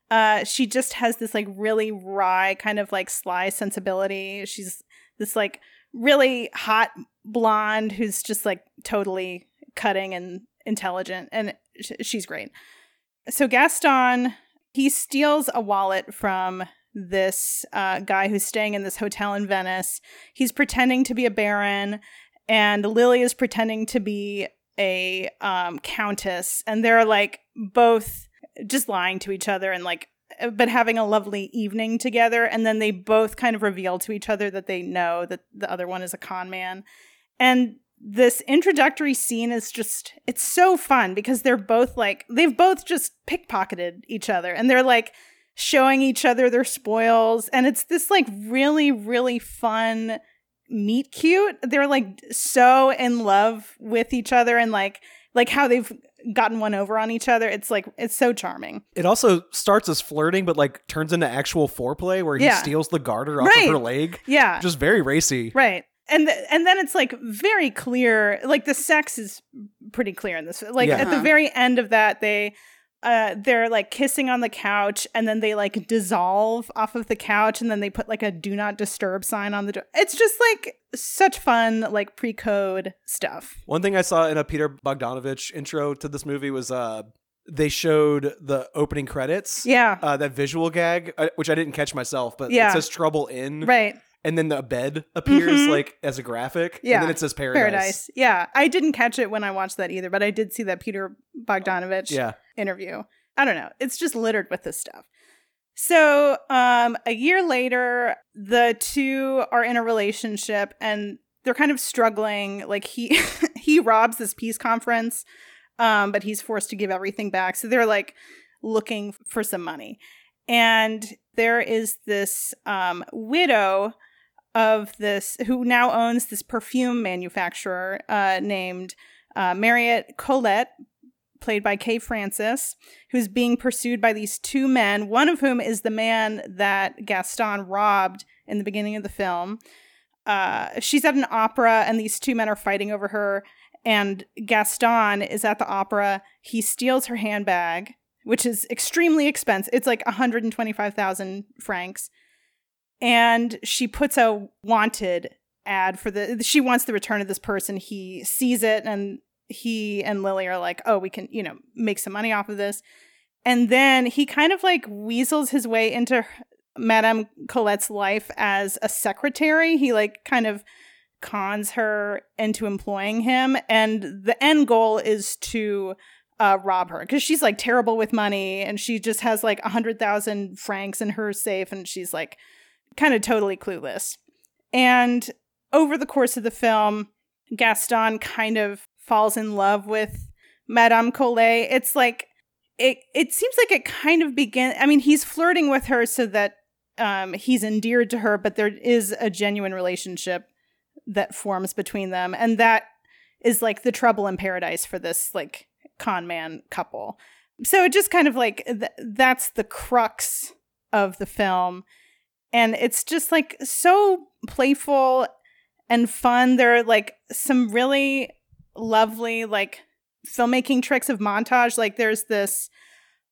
Uh, she just has this like really wry kind of like sly sensibility. She's this like really hot blonde who's just like totally cutting and intelligent, and sh- she's great. So Gaston he steals a wallet from this uh, guy who's staying in this hotel in Venice. He's pretending to be a baron, and Lily is pretending to be a um, countess, and they're like both just lying to each other and like but having a lovely evening together and then they both kind of reveal to each other that they know that the other one is a con man. And this introductory scene is just it's so fun because they're both like they've both just pickpocketed each other and they're like showing each other their spoils and it's this like really really fun meet cute they're like so in love with each other and like like how they've gotten one over on each other it's like it's so charming It also starts as flirting, but like turns into actual foreplay where he Yeah. steals the garter off Right. of her leg. yeah Just very racy. Right. And th- and then it's like very clear like the sex is pretty clear in this. Like Yeah. at the Uh-huh. very end of that they uh they're like kissing on the couch and then they like dissolve off of the couch and then they put like a do not disturb sign on the door. It's just like such fun like pre-code stuff. One thing I saw in a Peter Bogdanovich intro to this movie was uh they showed the opening credits. Yeah. Uh, that visual gag, uh, which I didn't catch myself, but Yeah. it says "Trouble in," right. And then the bed appears Mhm. like as a graphic, Yeah. and then it says "Paradise." Paradise. Yeah. I didn't catch it when I watched that either, but I did see that Peter Bogdanovich Yeah, interview. I don't know. It's just littered with this stuff. So, um, a year later, the two are in a relationship and they're kind of struggling. Like he he robs this peace conference, um, but he's forced to give everything back. So they're like looking for some money. And there is this um, widow of this who now owns this perfume manufacturer uh, named uh, Mariette Colette, played by Kay Francis, who's being pursued by these two men, one of whom is the man that Gaston robbed in the beginning of the film. Uh, she's at an opera, and these two men are fighting over her. And Gaston is at the opera. He steals her handbag, which is extremely expensive. It's like 125,000 francs. And she puts a wanted ad for the she wants the return of this person. He sees it and he and Lily are like, "Oh, we can, you know, make some money off of this." And then he kind of like weasels his way into Madame Colette's life as a secretary. He like kind of cons her into employing him and the end goal is to uh, rob her because she's like terrible with money and she just has like a hundred thousand francs in her safe and she's like kind of totally clueless. And over the course of the film, Gaston kind of falls in love with Madame Colet. It's like it it seems like it kind of begin I mean, he's flirting with her so that um he's endeared to her, but there is a genuine relationship that forms between them. And that is like the trouble in paradise for this like con man couple. So it just kind of like th- that's the crux of the film and it's just like so playful and fun. There are like some really lovely like filmmaking tricks of montage. Like there's this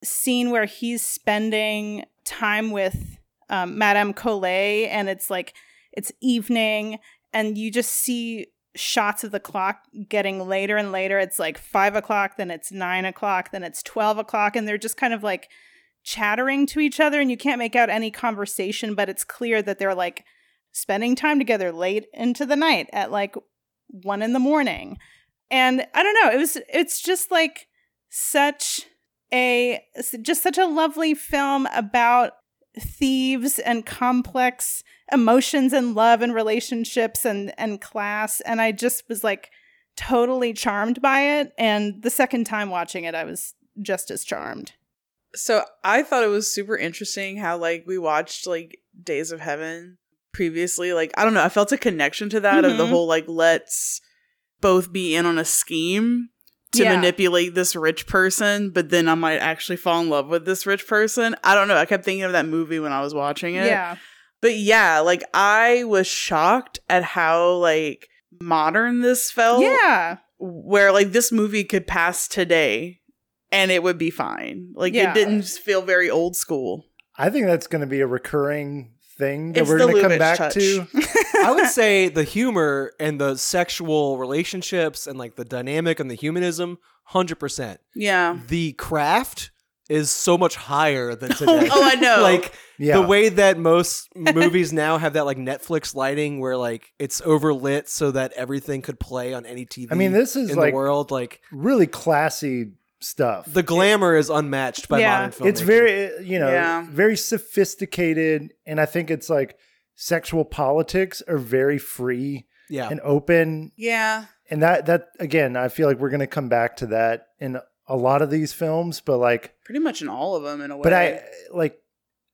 scene where he's spending time with um, Madame Colet, and it's like it's evening, and you just see shots of the clock getting later and later. It's like five o'clock, then it's nine o'clock, then it's twelve o'clock, and they're just kind of like chattering to each other and you can't make out any conversation but it's clear that they're like spending time together late into the night at like one in the morning. And i don't know it was it's just like such a just such a lovely film about thieves and complex emotions and love and relationships and and class and i just was like totally charmed by it. And the second time watching it i was just as charmed So I thought it was super interesting how like we watched like Days of Heaven previously. Like I don't know, I felt a connection to that of the Mhm. whole like let's both be in on a scheme to Yeah. manipulate this rich person, but then I might actually fall in love with this rich person. I don't know. I kept thinking of that movie when I was watching it. Yeah. But yeah, like I was shocked at how like modern this felt. Yeah. Where like this movie could pass today and it would be fine. Like Yeah. it didn't feel very old school. I think that's going to be a recurring thing that It's we're going to come back touch. to. I would say the humor and the sexual relationships and like the dynamic and the humanism, hundred percent. Yeah. The craft is so much higher than today. oh, I know. like Yeah. the way that most movies now have that like Netflix lighting where like it's overlit so that everything could play on any TV. I mean, this is in like the world. Like really classy stuff. the glamour is unmatched by Yeah. modern film. it's very, you know, Yeah. very sophisticated. And I think it's like sexual politics are very free yeah. and open. yeah. And that, that again, I feel like we're going to come back to that in a lot of these films, but like, Pretty much in all of them in a way. but I like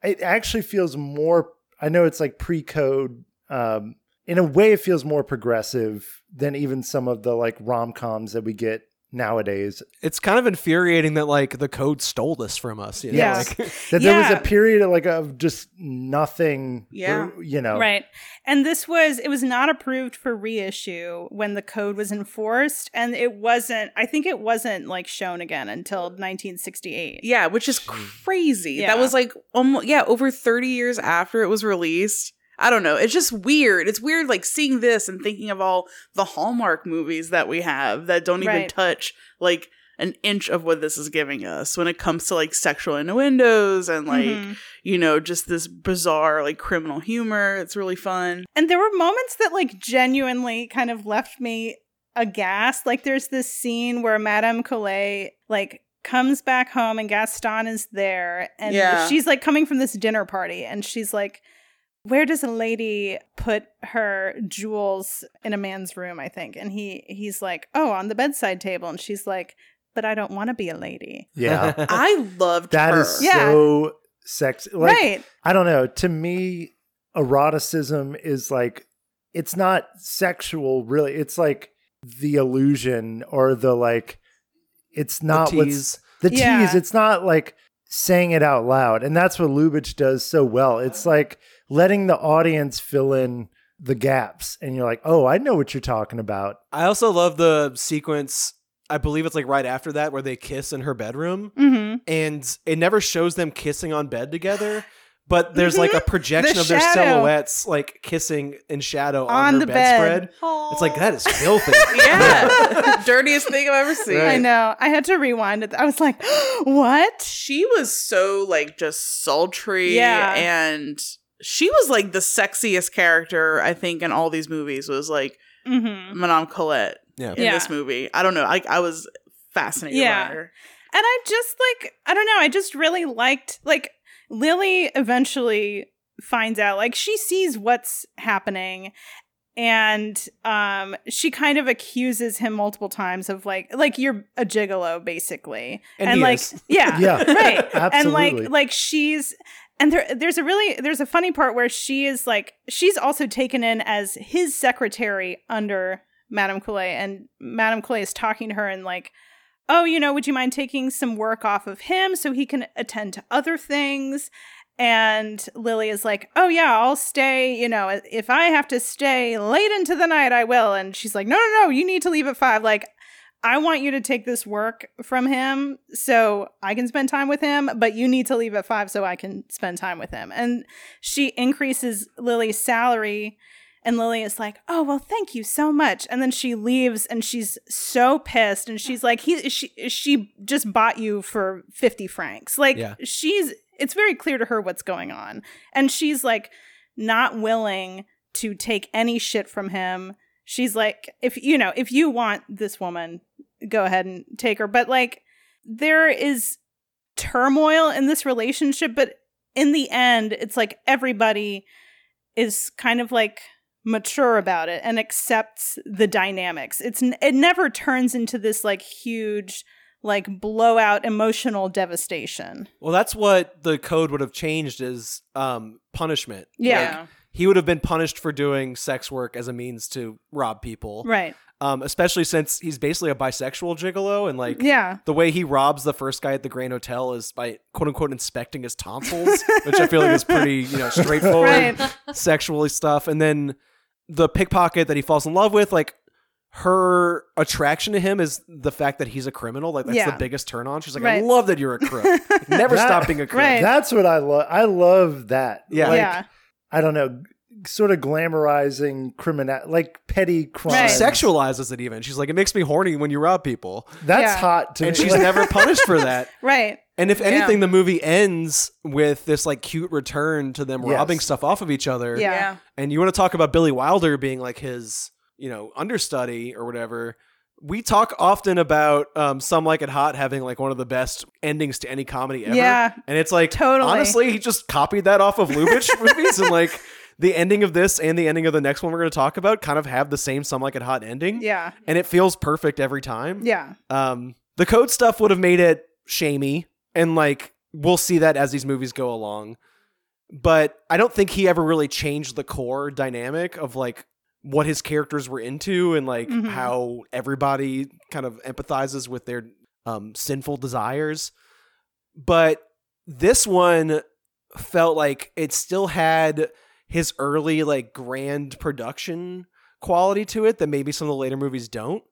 it actually feels more I know it's like pre-code um in a way it feels more progressive than even some of the like rom-coms that we get nowadays. it's kind of infuriating that like the code stole this from us. You know? Yeah. Like, That there was a period of like of just nothing Yeah. you know. Right. And this was it was not approved for reissue when the code was enforced and it wasn't I think it wasn't like shown again until 1968. Yeah, which is crazy. Yeah. That was like almost yeah, over 30 years after it was released. I don't know. It's just weird. It's weird like seeing this and thinking of all the Hallmark movies that we have that don't even Right. touch like an inch of what this is giving us when it comes to like sexual innuendos and like, Mhm. you know, just this bizarre like criminal humor. It's really fun. And there were moments that like genuinely kind of left me aghast. Like there's this scene where Madame Colet like comes back home and Gaston is there and Yeah. she's like coming from this dinner party and she's like where does a lady put her jewels in a man's room i think and he he's like oh on the bedside table and she's like but i don't want to be a lady Yeah. I loved That her. is Yeah. so sexy. Like right I don't know. To me, eroticism is like it's not sexual really. It's like the illusion or the like it's not what's tease. the tease. It's not like saying it out loud. And that's what Lubitsch does so well. It's like letting the audience fill in the gaps and you're like, "Oh, I know what you're talking about." I also love the sequence. I believe it's like right after that where they kiss in her bedroom, mm-hmm. and it never shows them kissing on bed together. But there's like a projection The of their shadow. silhouettes like kissing in shadow on, on the bedspread. bed It's like that is filthy. Yeah. Dirtiest thing I've ever seen. Right. i know i had to rewind it i was like what she was so like just sultry Yeah. and she was like the sexiest character i think in all these movies was like mm-hmm. madame colette Yeah. in Yeah. this movie i don't know i, I was fascinated Yeah. by her And I just like I don't know, I just really liked like Lily eventually finds out like she sees what's happening and um she kind of accuses him multiple times of like like you're a gigolo basically. And And, he like is. yeah. Yeah. right. And like like she's and there there's a really there's a funny part where she is like she's also taken in as his secretary under Madame Colet and Madame Colet is talking to her and like oh, you know, would you mind taking some work off of him so he can attend to other things? And Lily is like, oh, yeah, I'll stay. You know, if I have to stay late into the night, I will. And she's like, no, no, no, you need to leave at five. Like, I want you to take this work from him so I can spend time with him, but you need to leave at five so I can spend time with him. And she increases Lily's salary and Lily is like, "Oh well, thank you so much." And then she leaves, and she's so pissed, and she's like, "He, she, she just bought you for fifty francs." Like Yeah. she's, it's very clear to her what's going on, and she's like, not willing to take any shit from him. She's like, if you know, if you want this woman, go ahead and take her. But like, there is turmoil in this relationship, but in the end, it's like everybody is kind of like mature about it and accepts the dynamics. It's it never turns into this like huge like blowout emotional devastation. Well, that's what the code would have changed as um, punishment. Yeah. Yeah. He would have been punished for doing sex work as a means to rob people. Right. Um, especially since he's basically a bisexual gigolo and like Yeah. the way he robs the first guy at the Grand Hotel is by quote unquote inspecting his tonsils, which I feel like is pretty, you know, straightforward Right. sexually stuff. And then the pickpocket that he falls in love with, like her attraction to him is the fact that he's a criminal. Like that's Yeah. the biggest turn on. She's like, I love that you're a crook. Like, Never That- stop being a crook. Right. That's what I love. I love that. Yeah. Like, yeah. I don't know, sort of glamorizing criminal, like petty crime. She sexualizes it even. She's like, it makes me horny when you rob people. That's Yeah. hot to And me. she's never punished for that. Right. And if Yeah. anything, the movie ends with this like cute return to them Yes. robbing stuff off of each other. Yeah. Yeah. And you want to talk about Billy Wilder being like his, you know, understudy or whatever. We talk often about um, Some Like It Hot having like one of the best endings to any comedy ever. Yeah. And it's like, Totally. honestly, he just copied that off of Lubitsch movies. And like the ending of this and the ending of the next one we're going to talk about kind of have the same Some Like It Hot ending. Yeah. And it feels perfect every time. Yeah. Um, the code stuff would have made it shamey, and like we'll see that as these movies go along. But I don't think he ever really changed the core dynamic of like what his characters were into and like Mhm. how everybody kind of empathizes with their um, sinful desires. But this one felt like it still had his early like grand production quality to it that maybe some of the later movies don't.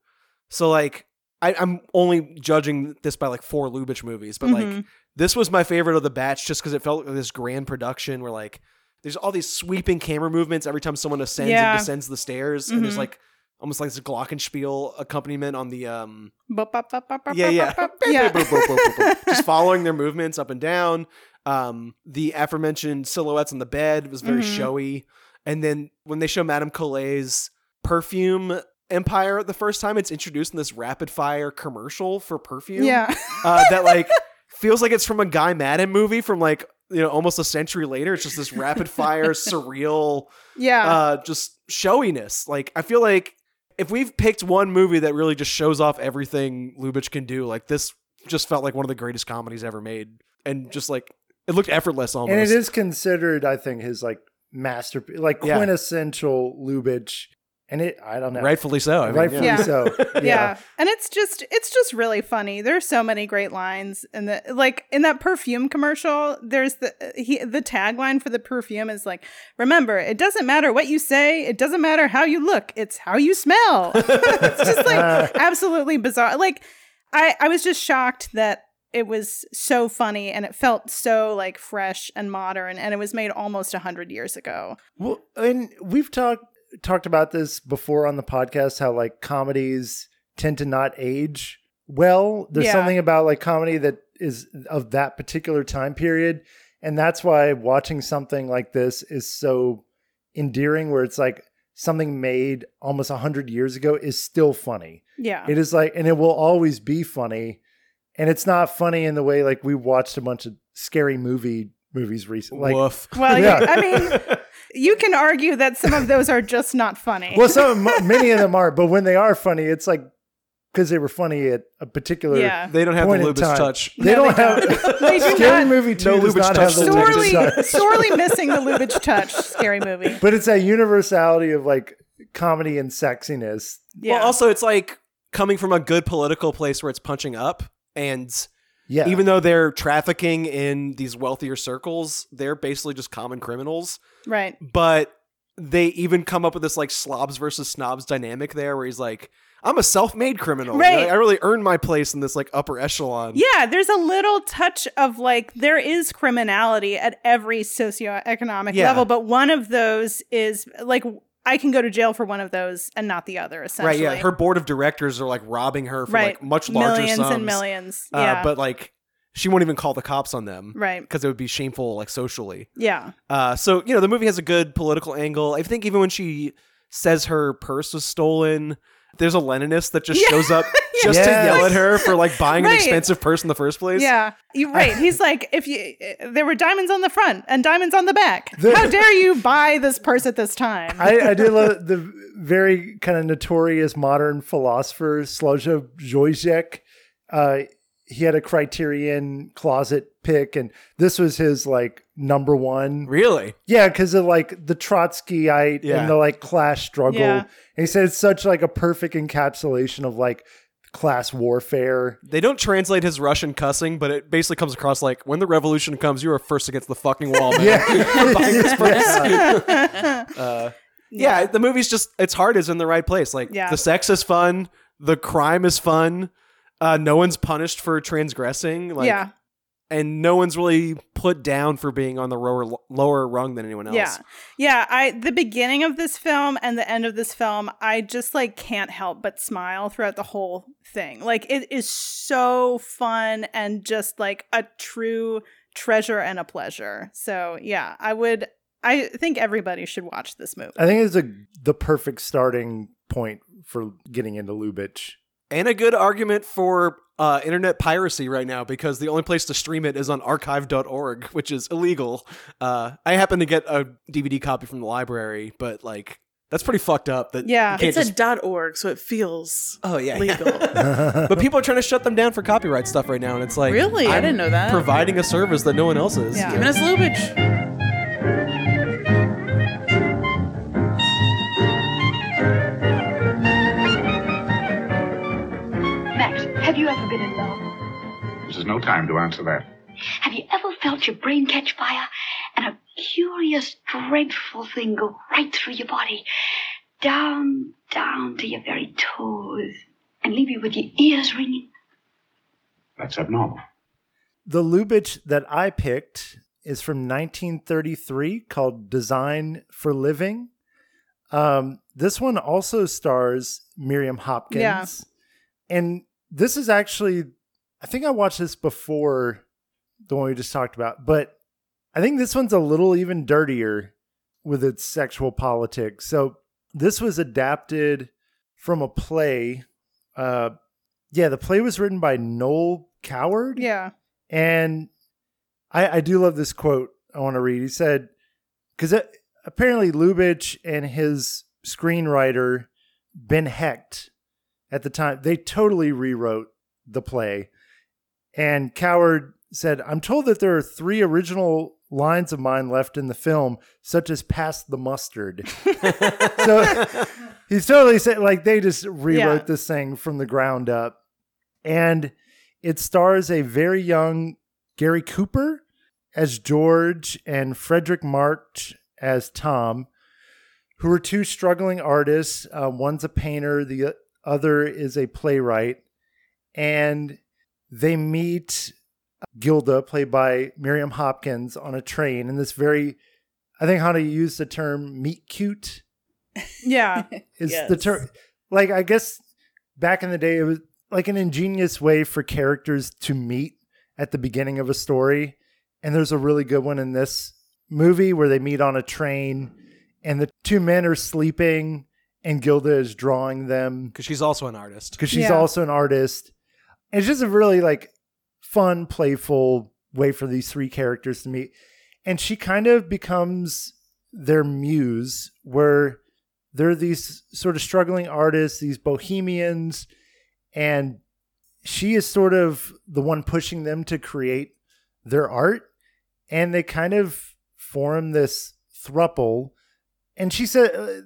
So like I, I'm only judging this by like four Lubitsch movies, but like Mhm. this was my favorite of the batch just because it felt like this grand production where like there's all these sweeping camera movements every time someone ascends Yeah. and descends the stairs, and there's Mhm. like almost like this glockenspiel accompaniment on the um Bop, bop, bop, bop, bop, yeah yeah yeah. just following their movements up and down. Um, the aforementioned silhouettes on the bed was very Mhm. showy, and then when they show Madame Colet's perfume empire the first time, it's introduced in this rapid fire commercial for perfume. Yeah. uh, that like feels like it's from a Guy Maddin movie from like you know almost a century later. It's just this rapid fire surreal Yeah. uh just showiness. Like I feel like if we've picked one movie that really just shows off everything Lubitsch can do, like this just felt like one of the greatest comedies ever made. And just like it looked effortless almost. and it is considered, I think, his like masterpiece, like Yeah. quintessential Lubitsch. And it, I don't know, rightfully so. I mean, rightfully yeah. Yeah. so. yeah. and it's just it's just really funny there's so many great lines and the like in that perfume commercial there's the he the tagline for the perfume is like remember it doesn't matter what you say it doesn't matter how you look it's how you smell it's just like absolutely bizarre like i i was just shocked that it was so funny and it felt so like fresh and modern and it was made almost 100 years ago Well, and we've talked talked about this before on the podcast how like comedies tend to not age well. There's Yeah. something about like comedy that is of that particular time period, and that's why watching something like this is so endearing. Where it's like something made almost a hundred years ago is still funny. yeah It is like, and it will always be funny. And it's not funny in the way like we watched a bunch of scary movie movies recently. Like, Woof. well Yeah. yeah. i mean you can argue that some of those are just not funny well, some many of them are, but when they are funny, it's like because they were funny at a particular. yeah They don't have Point the in Lubitsch time. touch. They No, don't they have. don't. They do Scary not. movie two No does Lubitsch not touch. have the sorely Lubitsch touch. sorely missing the Lubitsch touch scary movie But it's that universality of like comedy and sexiness. yeah Well, also it's like coming from a good political place where it's punching up and Yeah, even though they're trafficking in these wealthier circles, they're basically just common criminals. right But they even come up with this like slobs versus snobs dynamic there where he's like, I'm a self made criminal. Right. I, I really earned my place in this like upper echelon. Yeah, there's a little touch of like there is criminality at every socioeconomic Yeah. level, but one of those is like I can go to jail for one of those and not the other. Essentially, right, yeah. Her board of directors are like robbing her for right, like much larger millions sums. and millions. Uh, Yeah, But like she won't even call the cops on them. right. Because it would be shameful, like socially. Yeah, Uh, so you know the movie has a good political angle. I think even when she says her purse was stolen, there's a Leninist that just Yeah. shows up just to yell at her for like buying an expensive purse in the first place. yeah. You right. He's like, if you there were diamonds on the front and diamonds on the back. The- How dare you buy this purse at this time? I, I did love the very kind of notorious modern philosopher Slavoj Žižek. Uh, he had a Criterion closet pick, and this was his like number one. Really? Yeah, because of like the Trotskyite Yeah. and the like class struggle. Yeah. And he said it's such like a perfect encapsulation of like class warfare. They don't translate his Russian cussing, but it basically comes across like when the revolution comes, you are first against the fucking wall, man. Yeah. Buying this place. Yeah. uh, yeah, the movie's just its hard is in the right place. Like Yeah. the sex is fun, the crime is fun. Uh, no one's punished for transgressing. Like, yeah. and no one's really put down for being on the lower lower rung than anyone else. Yeah. Yeah, I the beginning of this film and the end of this film, I just like can't help but smile throughout the whole thing. Like it is so fun and just like a true treasure and a pleasure. So, yeah, I would I think everybody should watch this movie. I think it's a the perfect starting point for getting into Lubitsch. And a good argument for uh, internet piracy right now because the only place to stream it is on archive.org, which is illegal. Uh, I happen to get a DVD copy from the library, but like that's pretty fucked up. That Yeah. It's a just- dot .org, so it feels oh yeah, legal. but people are trying to shut them down for copyright stuff right now, and it's like Really? I I'm didn't know that. Providing a service that no one else is. Yeah. Giving us Lubitsch. Have you ever been in love? This is no time to answer that. Have you ever felt your brain catch fire and a curious, dreadful thing go right through your body, down, down to your very toes, and leave you with your ears ringing? That's abnormal. The Lubitsch that I picked is from 1933 called Design for Living. Um, this one also stars Miriam Hopkins. Yeah. And this is actually, I think I watched this before the one we just talked about, but I think this one's a little even dirtier with its sexual politics. So this was adapted from a play. Uh, yeah, the play was written by Noel Coward. Yeah. And I, I do love this quote I want to read. He said, because apparently Lubitsch and his screenwriter, Ben Hecht, at the time, they totally rewrote the play. And Coward said, I'm told that there are three original lines of mine left in the film, such as Pass the Mustard. so he's totally said, like, they just rewrote Yeah. this thing from the ground up. And it stars a very young Gary Cooper as George and Fredric March as Tom, who are two struggling artists. Uh, one's a painter, the other is a playwright. And they meet Gilda, played by Miriam Hopkins, on a train in this very, I think how to use the term meet cute Yeah. is the term. Like, I guess back in the day, it was like an ingenious way for characters to meet at the beginning of a story. And there's a really good one in this movie where they meet on a train and the two men are sleeping and Gilda is drawing them because she's also an artist. because she's Yeah. also an artist. And it's just a really like fun, playful way for these three characters to meet. And she kind of becomes their muse, where they're these sort of struggling artists, these bohemians, and she is sort of the one pushing them to create their art. And they kind of form this thruple. And she said uh,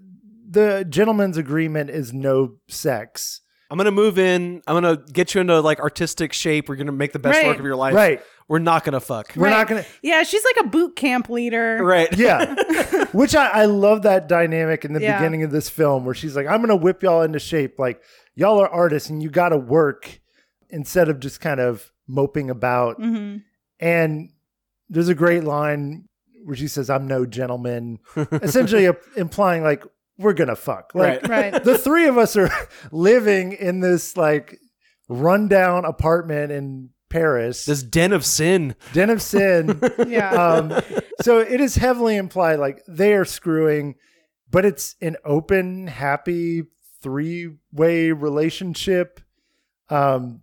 the gentleman's agreement is no sex. I'm gonna move in. I'm gonna get you into like artistic shape. We're gonna make the best Right. work of your life. Right. We're not gonna fuck. We're not going to. Yeah, she's like a boot camp leader. Right. Yeah. Which I, I love that dynamic in the Yeah. beginning of this film where she's like, I'm going to whip y'all into shape. Like, y'all are artists and you got to work instead of just kind of moping about. hmm And there's a great line where she says, I'm no gentleman, essentially a- implying like, we're going to fuck. Like, Right. Right. the three of us are living in this like rundown apartment in Paris, This den of sin. den of sin. Yeah. um, so it is heavily implied like they are screwing, but it's an open, happy three way relationship. Um,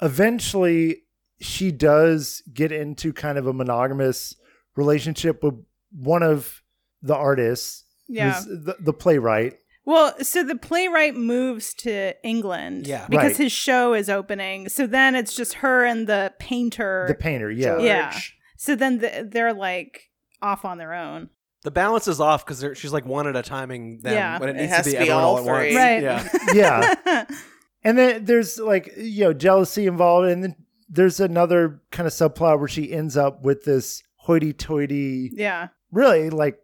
eventually, she does get into kind of a monogamous relationship with one of the artists, yeah. the, the playwright. Well, so the playwright moves to England Yeah. because Right. his show is opening. So then it's just her and the painter. The painter, yeah. Yeah. So then the, they're like off on their own. The balance is off because she's like one at a timing them Yeah. when it It needs has to be to be everyone all all at once. Right. Yeah. Yeah. And then there's like, you know, jealousy involved. And then there's another kind of subplot where she ends up with this hoity toity, yeah. really like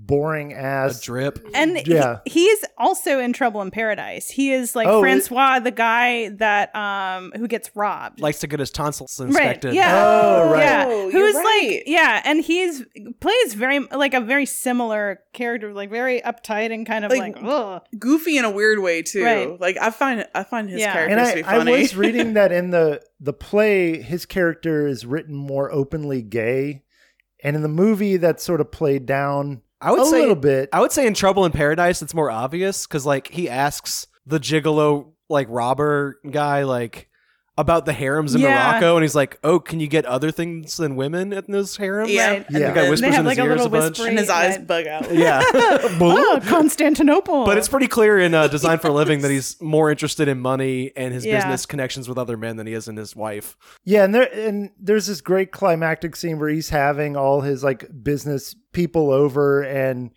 boring A ass. drip. And he- Yeah. he's also in Trouble in Paradise. He is like Oh, it- Francois, the guy that um who gets robbed. Likes to get his tonsils Right. inspected. Yeah. Oh, right. Yeah. Oh, Who's you're like yeah, and he's plays very like a very similar character, like very uptight and kind of like, Like, ugh. goofy in a weird way too. Right. Like I find I find his Yeah. character and to I, be I was reading that in the the play, his character is written more openly gay, and in the movie, that's sort of played down I would a say little bit. I would say in Trouble in Paradise it's more obvious because like he asks the gigolo like robber guy like about the harems in Yeah. Morocco and he's like, Oh, can you get other things than women in those harems? yeah. Right. And Yeah. The guy then- whispers They have in like his a ears little a bunch. and his eyes Right. bug out. Yeah. oh, Constantinople. But it's pretty clear in uh, Design for a Living that he's more interested in money and his Yeah. business connections with other men than he is in his wife. Yeah, and there and there's this great climactic scene where he's having all his like business people over, and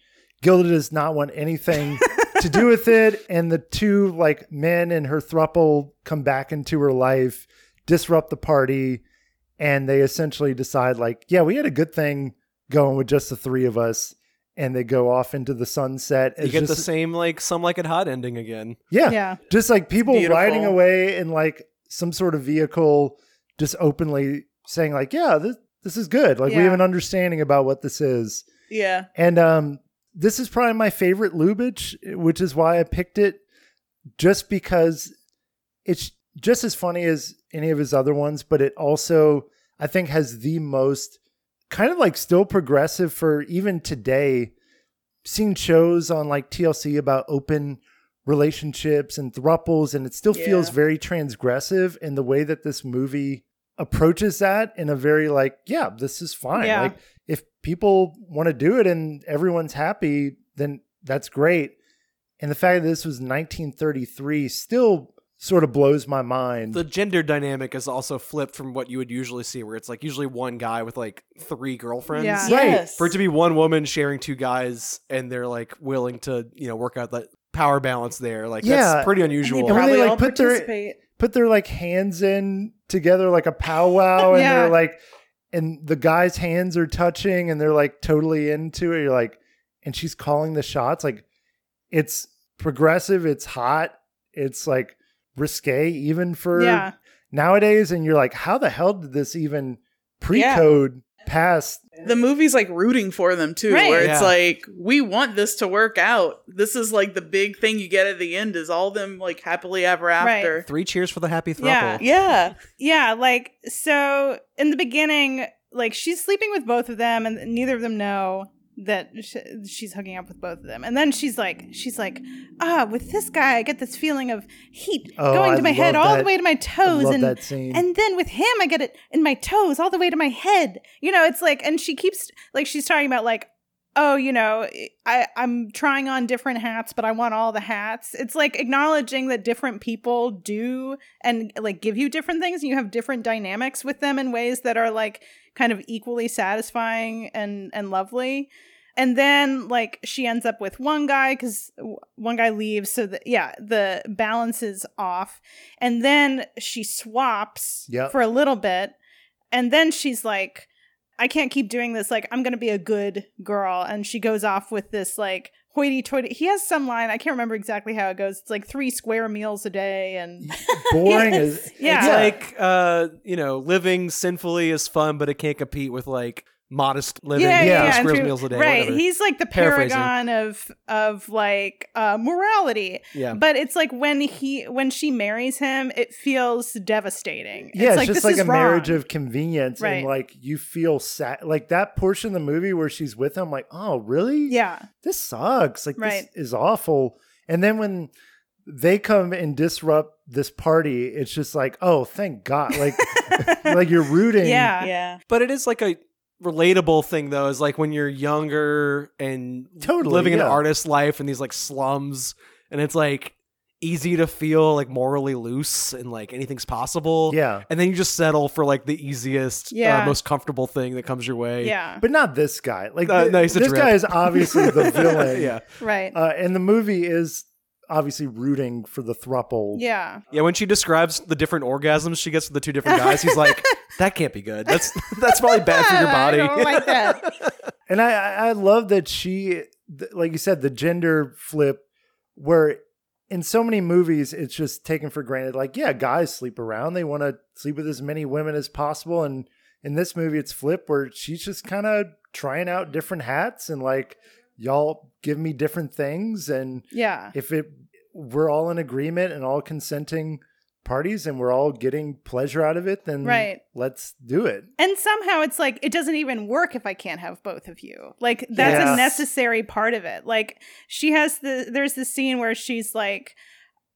Gilda does not want anything to do with it, and the two like men and her thruple come back into her life, disrupt the party, and they essentially decide like, yeah, we had a good thing going with just the three of us, and they go off into the sunset. You It's get the same like some like it hot ending again. yeah, yeah. just like people Beautiful. riding away in like some sort of vehicle, just openly saying like, "Yeah, this this is good. Like we have an understanding about what this is." Yeah. And um, this is probably my favorite Lubitsch, which is why I picked it, just because it's just as funny as any of his other ones, but it also I think has the most kind of like still progressive for even today. Seen shows on like TLC about open relationships and thruples, and it still feels very transgressive in the way that this movie approaches that in a very like, yeah, this is fine. Yeah. Like if people want to do it and everyone's happy, then that's great. And the fact that this was 1933 still sort of blows my mind. The gender dynamic is also flipped from what you would usually see, where it's like usually one guy with like three girlfriends. Yeah. Right. Yes. For it to be one woman sharing two guys and they're like willing to, you know, work out that power balance there. Like Yeah. that's pretty And they unusual. when they, probably like, all put their- participate. Put their like hands in together like a powwow, and Yeah. they're like, and the guy's hands are touching, and they're like totally into it. You're like, and she's calling the shots. Like, it's progressive. It's hot. It's like risque even for Yeah. nowadays. And you're like, how the hell did this even pre-code pass? the movie's like rooting for them too Right. where it's Yeah. like we want this to work out this is like the big thing you get at the end is all them like happily ever after Three cheers for the happy throuple. Yeah. yeah Yeah, like so in the beginning, like she's sleeping with both of them, and neither of them know that sh- she's hooking up with both of them. And then she's like, she's like, ah, with this guy, I get this feeling of heat Oh, going to my head all that. the way to my toes, and and then with him, I get it in my toes all the way to my head. You know, it's like, and she keeps like she's talking about like. Oh, you know, I, I'm trying on different hats, but I want all the hats. It's like acknowledging that different people do and like give you different things and you have different dynamics with them in ways that are like kind of equally satisfying and and lovely. And then like she ends up with one guy cuz one guy leaves so that yeah, the balance is off. And then she swaps Yep. for a little bit and then she's like I can't keep doing this. Like, I'm going to be a good girl. And she goes off with this, like, hoity toity. He has some line. I can't remember exactly how it goes. It's like three square meals a day. And Boring Yes. as Yeah. It's Yeah. like uh, you know, living sinfully is fun, but it can't compete with like modest living. yeah, yeah, know, yeah. squares and meals a day. right. whatever. He's like the paragon of, of like, uh, morality. yeah. But it's like when he, when she marries him, it feels devastating. Yeah, it's, like, just this like is a marriage of convenience, Right. and like you feel sad. Like that portion of the movie where she's with him, like, oh, really? Yeah. this sucks. Like Right. this is awful. And then when they come and disrupt this party, it's just like, oh, thank God! Like, like you're rooting. Yeah. yeah but it is like a relatable thing though is like when you're younger and Totally, living an artist life in these like slums and it's like easy to feel like morally loose and like anything's possible. Yeah. And then you just settle for like the easiest, Yeah. uh, most comfortable thing that comes your way. Yeah. But not this guy. Like Uh, th- no, this drip. guy is obviously the villain. yeah. Right. Uh, and the movie is obviously rooting for the thruple. yeah. Yeah, when she describes the different orgasms she gets with the two different guys, he's like, "That can't be good. That's that's probably bad for your I body." don't like that. And I, I I love that she, th- like you said, the gender flip, where in so many movies it's just taken for granted. Like, yeah, guys sleep around; they want to sleep with as many women as possible. And in this movie, it's flip where she's just kind of trying out different hats and like, y'all give me different things, and Yeah. if it we're all in agreement and all consenting parties and we're all getting pleasure out of it, then Right. let's do it. And somehow it's like it doesn't even work if I can't have both of you. Like that's Yes. a necessary part of it. Like she has the there's the scene where she's like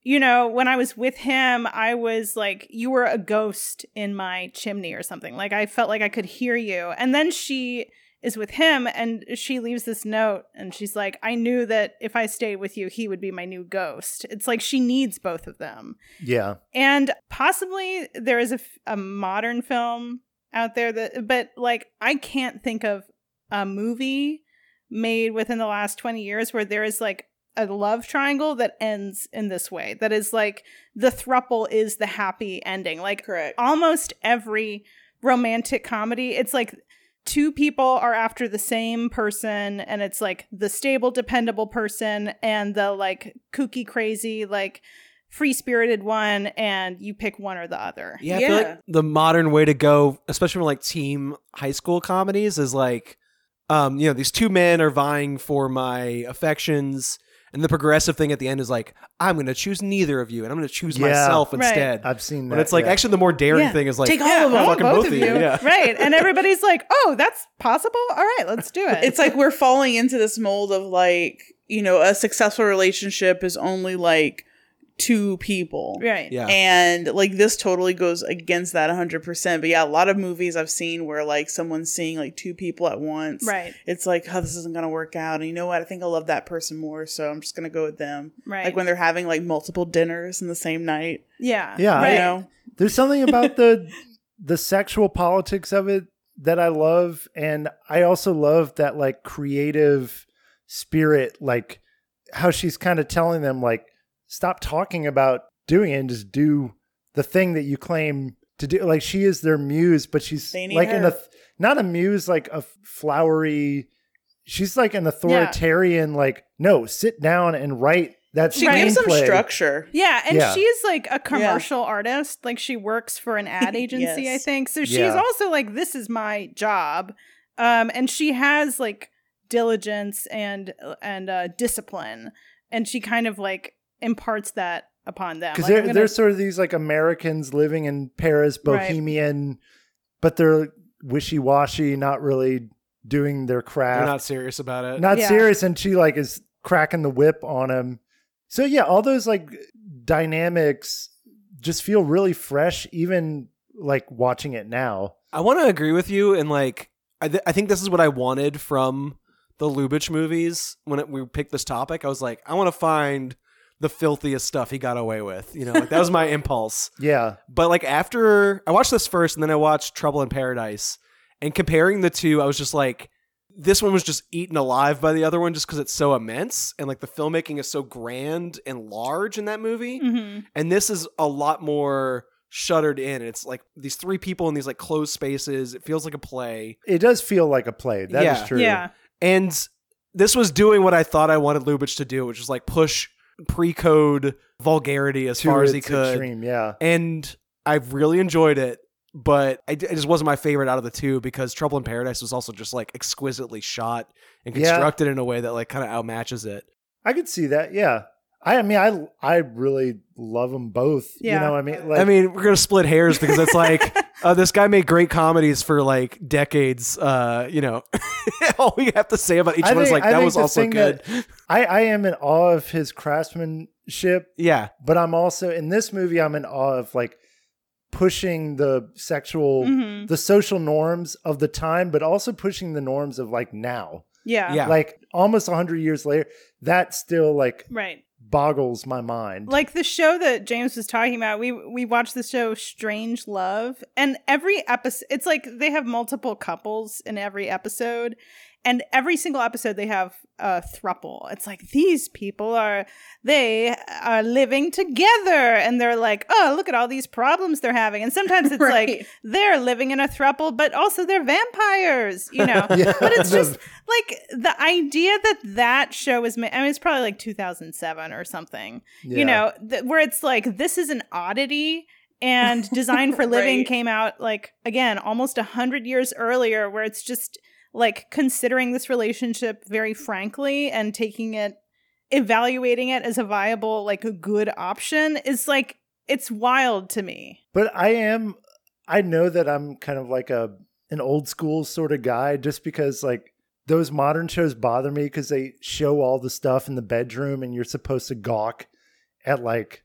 you know, when I was with him, I was like, you were a ghost in my chimney or something. Like, I felt like I could hear you. And then she is with him and she leaves this note and she's like, I knew that if I stayed with you, he would be my new ghost. It's like she needs both of them. Yeah. And possibly there is a, a modern film out there that, but like, I can't think of a movie made within the last 20 years where there is like a love triangle that ends in this way. That is like the thruple is the happy ending. Like, Correct. almost every romantic comedy, it's like two people are after the same person and it's like the stable dependable person and the like kooky crazy like free-spirited one and you pick one or the other. Yeah, I feel Yeah. like the modern way to go, especially for like team high school comedies, is like, um, you know, these two men are vying for my affections, and the progressive thing at the end is like, I'm going to choose neither of you, and I'm going to choose Yeah. myself Right. instead. I've seen that. But it's like yeah. actually the more daring Yeah. thing is like, Take all Yeah, of them. Fucking both of you, yeah. right. And everybody's like, "Oh, that's possible. All right, let's do it." it's like we're falling into this mold of like you know a successful relationship is only like two people right. yeah, and like this totally goes against that 100% but yeah a lot of movies i've seen where like someone's seeing like two people at once Right. it's like oh this isn't gonna work out and you know what i think i love that person more so i'm just gonna go with them Right. like when they're having like multiple dinners in the same night yeah. Yeah, I- Right. you know There's something about the the sexual politics of it that I love, and I also love that like creative spirit, like how she's kind of telling them like stop talking about doing it and just do the thing that you claim to do. Like she is their muse, but she's They need like in a not a muse like a flowery. She's like an authoritarian. Like no, sit down and write that she screenplay. gives them structure Yeah, and Yeah. she's like a commercial artist. Like she works for an ad agency, Yes. I think. So she's Yeah. also like, this is my job. Um, and she has like diligence and and uh discipline. And she kind of like imparts that upon them. because Like, they're, gonna- they're sort of these like Americans living in Paris, Right. bohemian, but they're wishy washy, not really doing their they're craft, not serious about it. not Yeah. serious, and she like is cracking the whip on him. So yeah, all those like dynamics just feel really fresh, even like watching it now. I want to agree with you, and like, I, th- I think this is what I wanted from the Lubitsch movies when it, we picked this topic. I was like, I want to find the filthiest stuff he got away with. You know, like that was my impulse. Yeah, But like after I watched this first, and then I watched Trouble in Paradise, and comparing the two, I was just like, this one was just eaten alive by the other one, just because it's so immense, and like the filmmaking is so grand and large in that movie Mhm. and this is a lot more shuttered in it's like these three people in these like closed spaces it feels like a play it does feel like a play. That is Yeah. true. Yeah. and this was doing what i thought i wanted lubitsch to do which was like push pre-code vulgarity as To far as he could extreme, yeah. and i really enjoyed it but I, it just wasn't my favorite out of the two because trouble in paradise was also just like exquisitely shot and Yeah. constructed in a way that like kind of outmatches it I could see that. Yeah. I, I mean, I I really love them both. Yeah. You know, what I mean, like, I mean, we're gonna split hairs because it's like uh, this guy made great comedies for like decades. Uh, you know, all we have to say about each I one is like I that was the also good. I, I am in awe of his craftsmanship, yeah, but I'm also in this movie. I'm in awe of like pushing the sexual Mhm. the social norms of the time but also pushing the norms of like now Yeah. Yeah. like almost 100 years later that's still like Right. Boggles my mind. Like the show that James was talking about, we we watched the show Strange Love, and every episode, it's like they have multiple couples in every episode, and every single episode they have a thruple. It's like these people are they are living together, and they're like, oh, look at all these problems they're having, and sometimes it's like they're living in a thruple, but also they're vampires, you know. Yeah. But it's just like the idea that that show is made. I mean, it's probably like 2007 or something Yeah. you know th- where it's like this is an oddity and design for living Right. came out like again almost a hundred years earlier where it's just like considering this relationship very frankly and taking it evaluating it as a viable like a good option is like it's wild to me But I am I know that I'm kind of like a an old school sort of guy just because like those modern shows bother me because they show all the stuff in the bedroom and you're supposed to gawk at like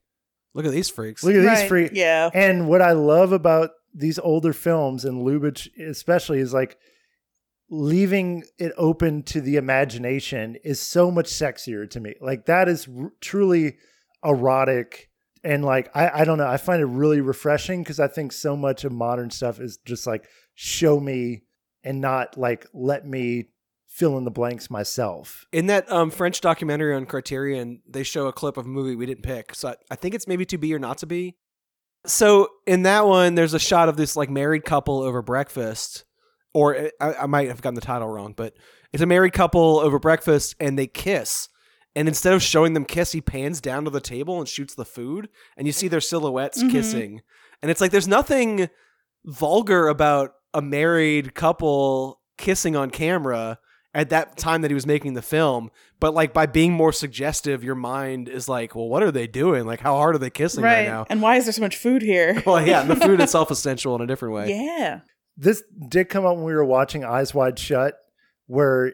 Look at these freaks. look at these freaks Yeah. and what I love about these older films and Lubitsch especially is like leaving it open to the imagination is so much sexier to me. Like that is r- truly erotic and like I I don't know, I find it really refreshing because I think so much of modern stuff is just like show me and not like let me fill in the blanks myself. In that um, French documentary on Criterion, they show a clip of a movie we didn't pick. So I, I think it's maybe to be or not to be. So in that one, there's a shot of this like married couple over breakfast, or I, I might have gotten the title wrong, but it's a married couple over breakfast and they kiss. And instead of showing them kiss, he pans down to the table and shoots the food, and you see their silhouettes Mhm. kissing. And it's like there's nothing vulgar about a married couple kissing on camera at that time that he was making the film but like by being more suggestive your mind is like well what are they doing like how hard are they kissing right, Right. now And why is there so much food here? well yeah and the food itself is essential in a different way Yeah. This did come up when we were watching Eyes Wide Shut, where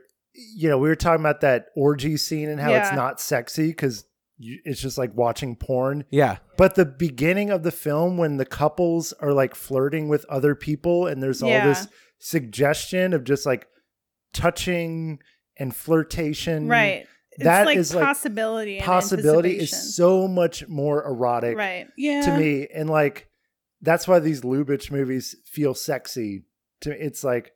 you know we were talking about that orgy scene and how Yeah. it's not sexy because it's just like watching porn. yeah But the beginning of the film, when the couples are like flirting with other people, and there's all Yeah. this suggestion of just like touching and flirtation, right That it's like is, like, possibility and Possibility is so much more erotic right Yeah. to me, and like that's why these Lubitsch movies feel sexy. To me, it's like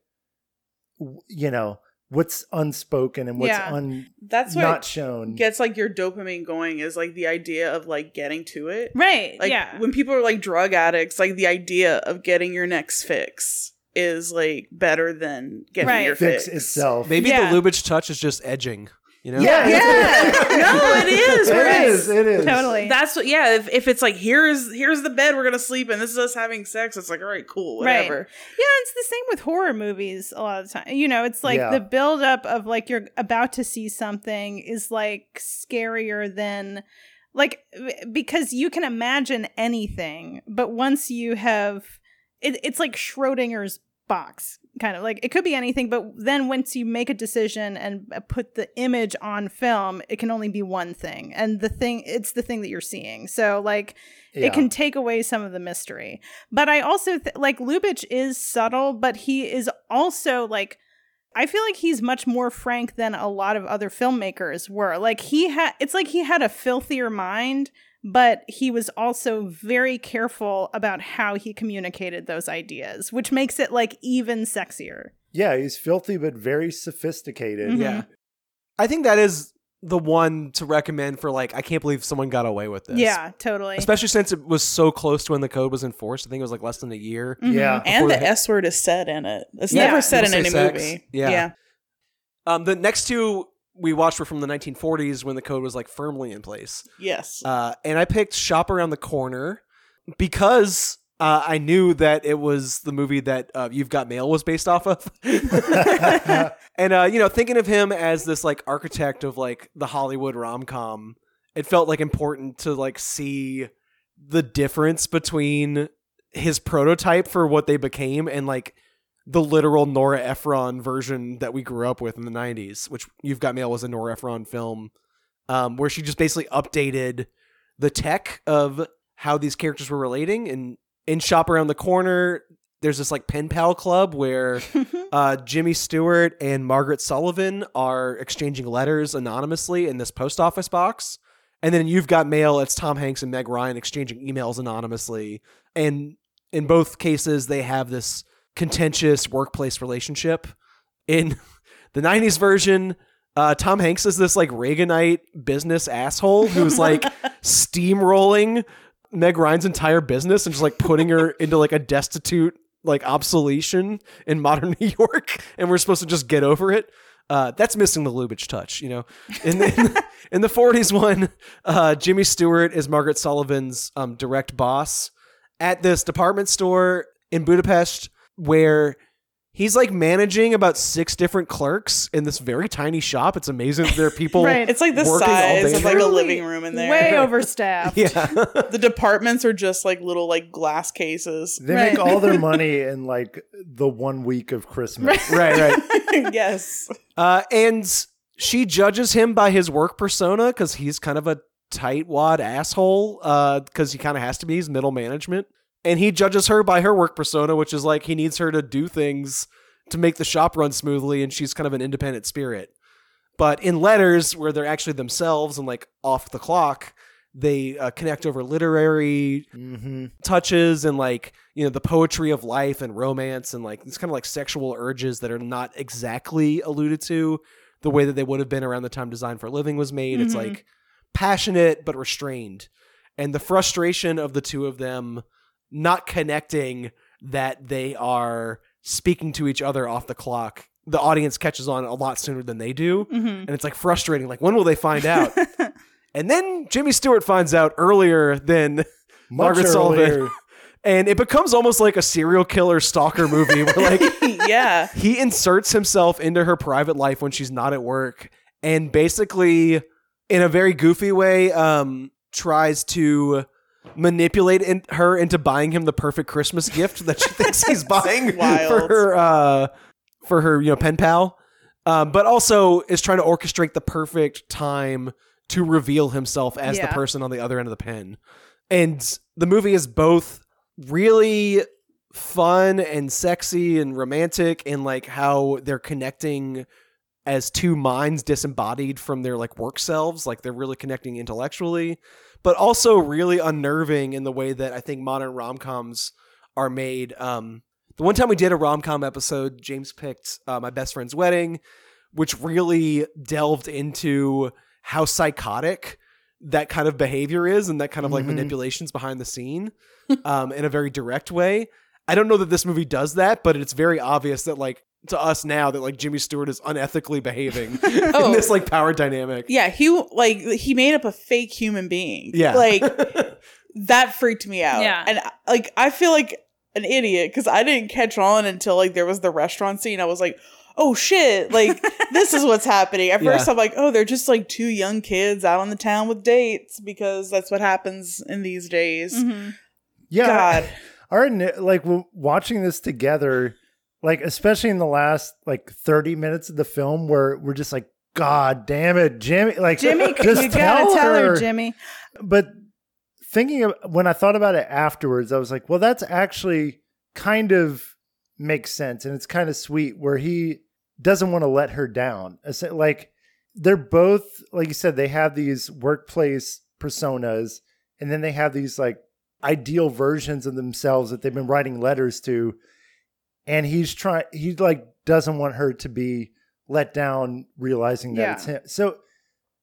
you know what's unspoken and what's Yeah. un That's what not shown. gets like your dopamine going is like the idea of like getting to it. right Like yeah when people are like drug addicts, like the idea of getting your next fix is like better than getting Right. your fix fix, itself. maybe Yeah. the lubitsch touch is just edging you know Yeah, Yeah. no, it is. it right? is. It is totally That's what. Yeah. If, if it's like here's here's the bed we're gonna sleep in. This is us having sex. It's like all right, cool, whatever. Yeah, it's the same with horror movies a lot of the time. You know, it's like Yeah. the buildup of like you're about to see something is like scarier than like because you can imagine anything, but once you have it, it's like Schrodinger's box kind of like it could be anything but then once you make a decision and uh, put the image on film it can only be one thing and the thing it's the thing that you're seeing so like Yeah. it can take away some of the mystery. But I also th- like Lubitsch is subtle, but he is also like I feel like he's much more frank than a lot of other filmmakers were. Like he had it's like he had a filthier mind, but he was also very careful about how he communicated those ideas, which makes it like even sexier. Yeah, he's filthy but very sophisticated. Mhm. yeah i think that is the one to recommend for like i can't believe someone got away with this Yeah, totally. especially since it was so close to when the code was enforced i think it was like less than a year Mhm. Yeah. And Before the S word is said in it. It's Yeah. never said in any sex. movie. Yeah. yeah. um the next two we watched were from the 1940s when the code was like firmly in place Yes. Uh, and I picked Shop Around the Corner because uh, I knew that it was the movie that uh, You've Got Mail was based off of. and, uh, you know, thinking of him as this like architect of like the Hollywood rom com, it felt like important to like see the difference between his prototype for what they became and like the literal Nora Ephron version that we grew up with in the 90s, which You've Got Mail was a Nora Ephron film um, where she just basically updated the tech of how these characters were relating and in Shop Around the Corner, there's this like pen pal club where uh, Jimmy Stewart and Margaret Sullavan are exchanging letters anonymously in this post office box. And then you've got mail. It's Tom Hanks and Meg Ryan exchanging emails anonymously. And in both cases, they have this contentious workplace relationship. In the 90s version, uh, Tom Hanks is this like Reaganite business asshole who's like steamrolling Meg Ryan's entire business and just like putting her into like a destitute like obsolescence in modern New York, and we're supposed to just get over it. Uh, that's missing the Lubitsch touch, you know. In the, in the, in the 40s one, uh, Jimmy Stewart is Margaret Sullavan's um, direct boss at this department store in Budapest where he's like managing about six different clerks in this very tiny shop. It's amazing that there are people. Right. It's like the working all size day of like a living room in there. Way overstaffed. Yeah. the departments are just like little like glass cases. They Right. make all their money in like the one week of Christmas. right, right. yes. Uh, and she judges him by his work persona because he's kind of a tightwad asshole. Because he kind of has to be. He's middle management, and he judges her by her work persona, which is like he needs her to do things to make the shop run smoothly, and she's kind of an independent spirit. But in letters, where they're actually themselves and like off the clock, they uh, connect over literary hmm touches and like you know the poetry of life and romance and like these kind of like sexual urges that are not exactly alluded to the way that they would have been around the time design for a living was made it's Mhm. like passionate but restrained and the frustration of the two of them not connecting that they are speaking to each other off the clock. The audience catches on a lot sooner than they do hmm and it's like frustrating. Like when will they find out? And then jimmy stewart finds out earlier than Much Margaret Sullavan. and it becomes almost like a serial killer stalker movie where like yeah. he inserts himself into her private life when she's not at work and basically in a very goofy way um tries to manipulate in- her into buying him the perfect christmas gift that she thinks he's buying for her uh for her you know pen pal. Um but also is trying to orchestrate the perfect time to reveal himself as the person on the other end of the pen. And the movie is both really fun and sexy and romantic and like how they're connecting as two minds disembodied from their like work selves like they're really connecting intellectually but also really unnerving in the way that i think modern rom-coms are made um the one time we did a rom-com episode james picked uh, my best friend's wedding which really delved into how psychotic that kind of behavior is and that kind of like Mhm. manipulations behind the scene um, in a very direct way. I don't know that this movie does that, but it's very obvious that like to us now that like Jimmy Stewart is unethically behaving in Oh. this like power dynamic. Yeah, he like he made up a fake human being. Yeah. Like that freaked me out. Yeah. And like I feel like an idiot cuz I didn't catch on until like there was the restaurant scene. I was like, "Oh shit, like this is what's happening." At first Yeah. I'm like, "Oh, they're just like two young kids out on the town with dates because that's what happens in these days." hmm Yeah. God. Our ni- like watching this together, like especially in the last like 30 minutes of the film where we're just like, God damn it, Jimmy! Like Jimmy, just you gotta tell her, her. Jimmy. But thinking of when I thought about it afterwards, I was like, well, that's actually kind of makes sense, and it's kind of sweet where he doesn't want to let her down. Like they're both, like you said, they have these workplace personas, and then they have these like ideal versions of themselves that they've been writing letters to, and he's trying. He like doesn't want her to be let down, realizing that Yeah. it's him. So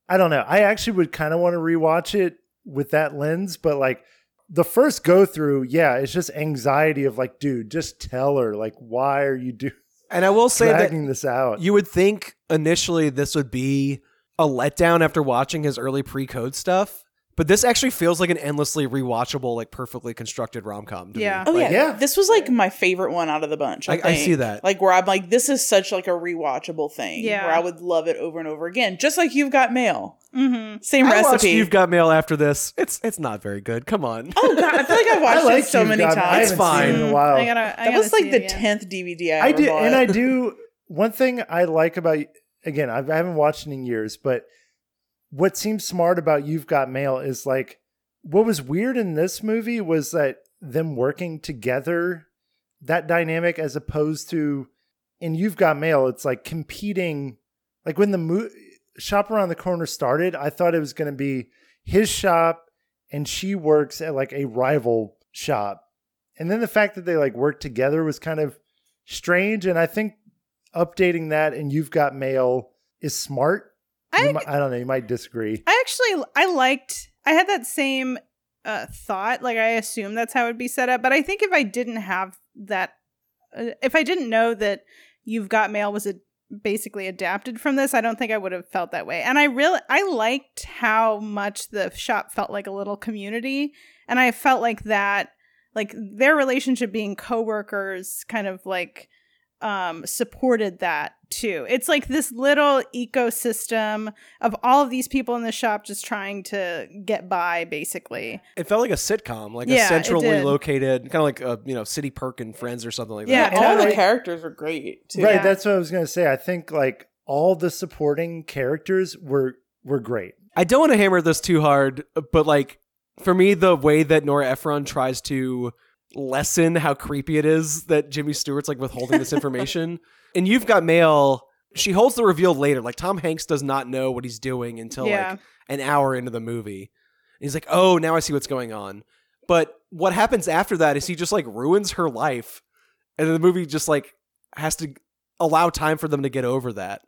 I don't know. I actually would kind of want to rewatch it with that lens, but like the first go through, yeah, it's just anxiety of like, dude, just tell her, like, why are you doing And I will say that dragging this out? you would think initially this would be a letdown after watching his early pre-code stuff, but this actually feels like an endlessly rewatchable, like perfectly constructed rom-com. to me. Yeah. Oh Like, yeah. yeah. This was like my favorite one out of the bunch. I, I- I see that. Like where I'm like, this is such like a rewatchable thing. Yeah. Where I would love it over and over again. Just like you've got mail. hmm Same I recipe. You've Got Mail after this. It's it's not very good. Come on. oh god, I feel like I've watched I like it so many Got times. haven't fine. seen it in a while. I gotta. I that gotta was like the it again. tenth DVD I, I ever do, bought. and I do. One thing I like about again, I've, I haven't watched it in years, but what seems smart about You've Got Mail is like what was weird in this movie was that them working together, that dynamic, as opposed to in You've Got Mail, it's like competing. Like when the mo- shop around the corner started, I thought it was going to be his shop and she works at like a rival shop. And then the fact that they like work together was kind of strange. And I think updating that and You've Got Mail is smart. I, I don't know. You might disagree. I actually I liked I had that same uh thought like I assume that's how it would be set up but I think if I didn't have that uh, if I didn't know that you've got mail was a, basically adapted from this I don't think I would have felt that way and I really I liked how much the shop felt like a little community and I felt like that like their relationship being coworkers kind of like um supported that too. It's like this little ecosystem of all of these people in the shop just trying to get by basically. It felt like a sitcom, like Yeah, a centrally located, kind of like a you know City Perk and Friends or something like Yeah, that. And all I- the characters were great too. Right, Yeah. that's what I was gonna say. I think like all the supporting characters were were great. I don't want to hammer this too hard, but like for me, the way that Nora Ephron tries to lessen how creepy it is that Jimmy Stewart's like withholding this information, and you've got mail. She holds the reveal later. Like Tom Hanks does not know what he's doing until Yeah. like an hour into the movie. And he's like, "Oh, now I see what's going on." But what happens after that is he just like ruins her life, and then the movie just like has to allow time for them to get over that.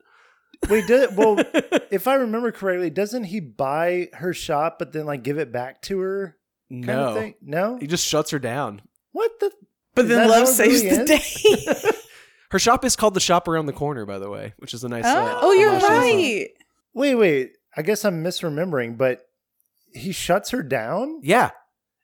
Wait, did well if I remember correctly, doesn't he buy her shop but then like give it back to her? Kind no, of thing? No? he just shuts her down. What the but Is then love saves really the ends? day. Her shop is called the Shop Around the Corner, by the way, which is a nice. uh, oh, you're homage to right. Wait, wait. I guess I'm misremembering, but he shuts her down? Yeah,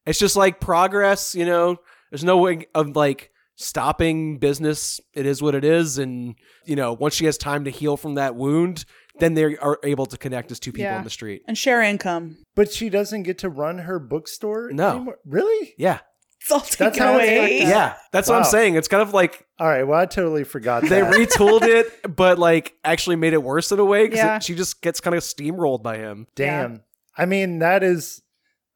it's just like progress. You know, there's no way of like stopping business. It is what it is, and you know, once she has time to heal from that wound, then they are able to connect as two people Yeah. on the street. And share income. But she doesn't get to run her bookstore No. anymore? Really? Yeah, It's all That's taken how it's away. fucked yeah, that's what I'm saying. It's kind of like All right, well I totally forgot they that. retooled it, but like actually made it worse in a way because Yeah. she just gets kind of steamrolled by him. Damn. I mean, that is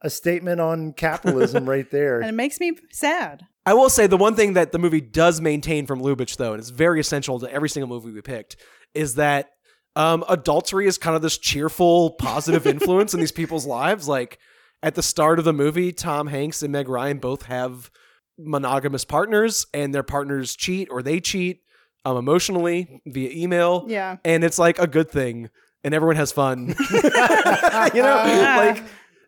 a statement on capitalism right there. And it makes me sad. I will say the one thing that the movie does maintain from Lubitsch, though, and it's very essential to every single movie we picked, is that um, adultery is kind of this cheerful, positive influence in these people's lives. Like at the start of the movie, Tom Hanks and Meg Ryan both have monogamous partners, and their partners cheat or they cheat um, emotionally via email, Yeah. and it's like a good thing, and everyone has fun. you know, like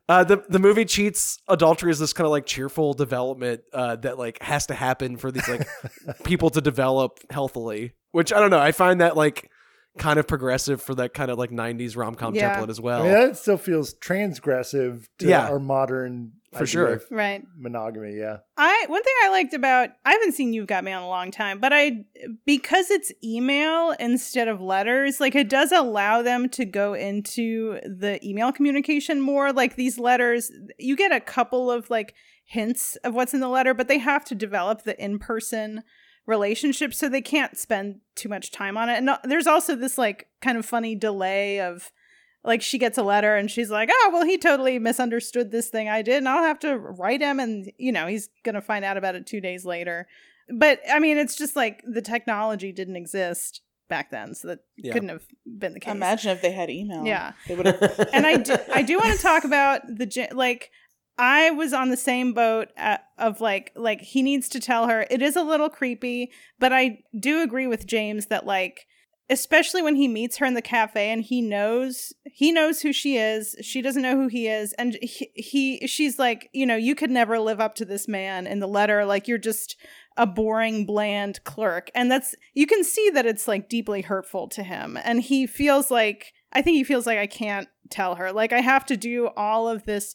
uh, the the movie cheats adultery is this kind of like cheerful development uh, that like has to happen for these like people to develop healthily. Which I don't know. I find that like kind of progressive for that kind of like '90s rom com Yeah. template as I well. mean, that still feels transgressive to Yeah. our modern For sure. Right. monogamy. Yeah. I one thing I liked about I haven't seen You've Got Mail in a long time, but I because it's email instead of letters, like it does allow them to go into the email communication more. Like these letters, you get a couple of like hints of what's in the letter, but they have to develop the in-person relationship so they can't spend too much time on it. And uh, there's also this like kind of funny delay of like she gets a letter and she's like, "Oh, well, he totally misunderstood this thing I did, and I'll have to write him." And you know, he's gonna find out about it two days later. But I mean, it's just like the technology didn't exist back then, so that Yeah. couldn't have been the case. Imagine if they had email. Yeah. They would have. And I do, I do want to talk about the like. I was on the same boat uh of like like he needs to tell her. It is a little creepy, but I do agree with James that like especially when he meets her in the cafe and he knows he knows who she is. She doesn't know who he is. And he, he she's like you know you could never live up to this man in the letter. Like you're just a boring bland clerk. And that's you can see that it's like deeply hurtful to him. And he feels like i think he feels like i can't tell her. Like i have to do all of this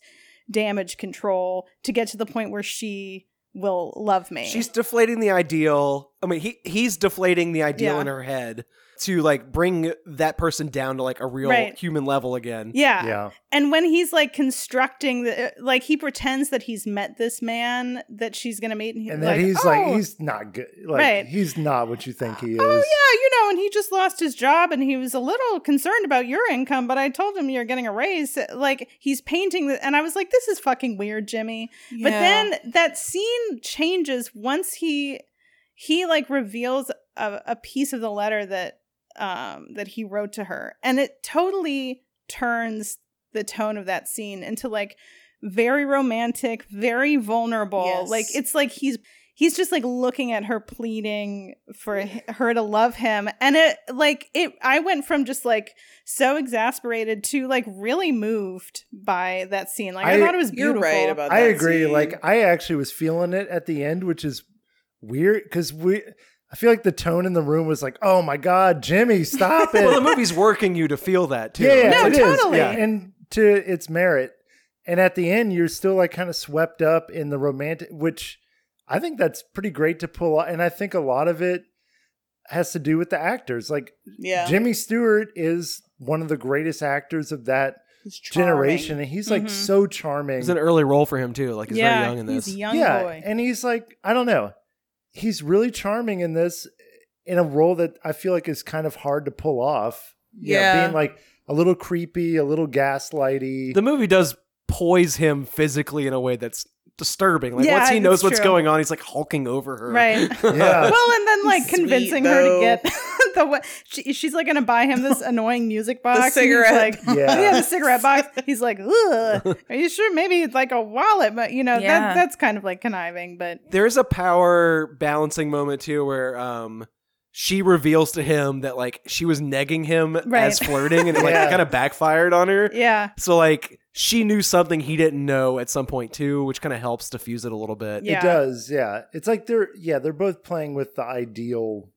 damage control to get to the point where she will love me She's deflating the ideal. I mean, he he's deflating the ideal Yeah. in her head to like bring that person down to like a real Right. human level again. Yeah. Yeah. And when he's like constructing the uh, like he pretends that he's met this man that she's gonna meet and, he, And then he's "Oh, like, he's not good. Like, Right. he's not what you think he oh, is. Oh yeah, you know, and he just lost his job and he was a little concerned about your income, but I told him you're getting a raise. Like he's painting the and I was like, This is fucking weird, Jimmy. But then that scene changes once he he like reveals a, a piece of the letter that um that he wrote to her. And it totally turns the tone of that scene into like very romantic, very vulnerable. Yes. Like it's like he's he's just like looking at her pleading for her to love him and it like it i went from just like so exasperated to like really moved by that scene like i, I- thought it was You're beautiful right about I agree. scene. Like I actually was feeling it at the end, which is weird because we. I feel like the tone in the room was like, "Oh my god, Jimmy, stop it!" Well, the movie's working you to feel that too. yeah, yeah, No, it is. totally. Yeah, and to its merit, and at the end, you're still like kind of swept up in the romantic, which I think that's pretty great to pull. out. And I think a lot of it has to do with the actors. Like yeah, Jimmy Stewart is one of the greatest actors of that generation, and he's like Mhm. so charming. It's an early role for him too. Like he's yeah very young in this. he's a young yeah, boy and he's like, I don't know, he's really charming in this, in a role that I feel like is kind of hard to pull off. You know, Yeah. being like a little creepy, a little gaslighty. the movie does poise him physically in a way that's disturbing. Like Yeah, once he it's knows what's true. going on, he's like hulking over her. right Yeah. well and then like Sweet, convincing her to though. get the wa- she, she's like gonna buy him this annoying music box and he's cigarette like Yeah. yeah the cigarette box he's like Ugh. are you sure maybe it's like a wallet but you know Yeah. that that's kind of like conniving but There's a power balancing moment too where um she reveals to him that like she was negging him Right. as flirting and it like Yeah. kind of backfired on her. yeah So like she knew something he didn't know at some point too, which kind of helps diffuse it a little bit. Yeah. It does, yeah. It's like they're yeah, they're both playing with the ideal.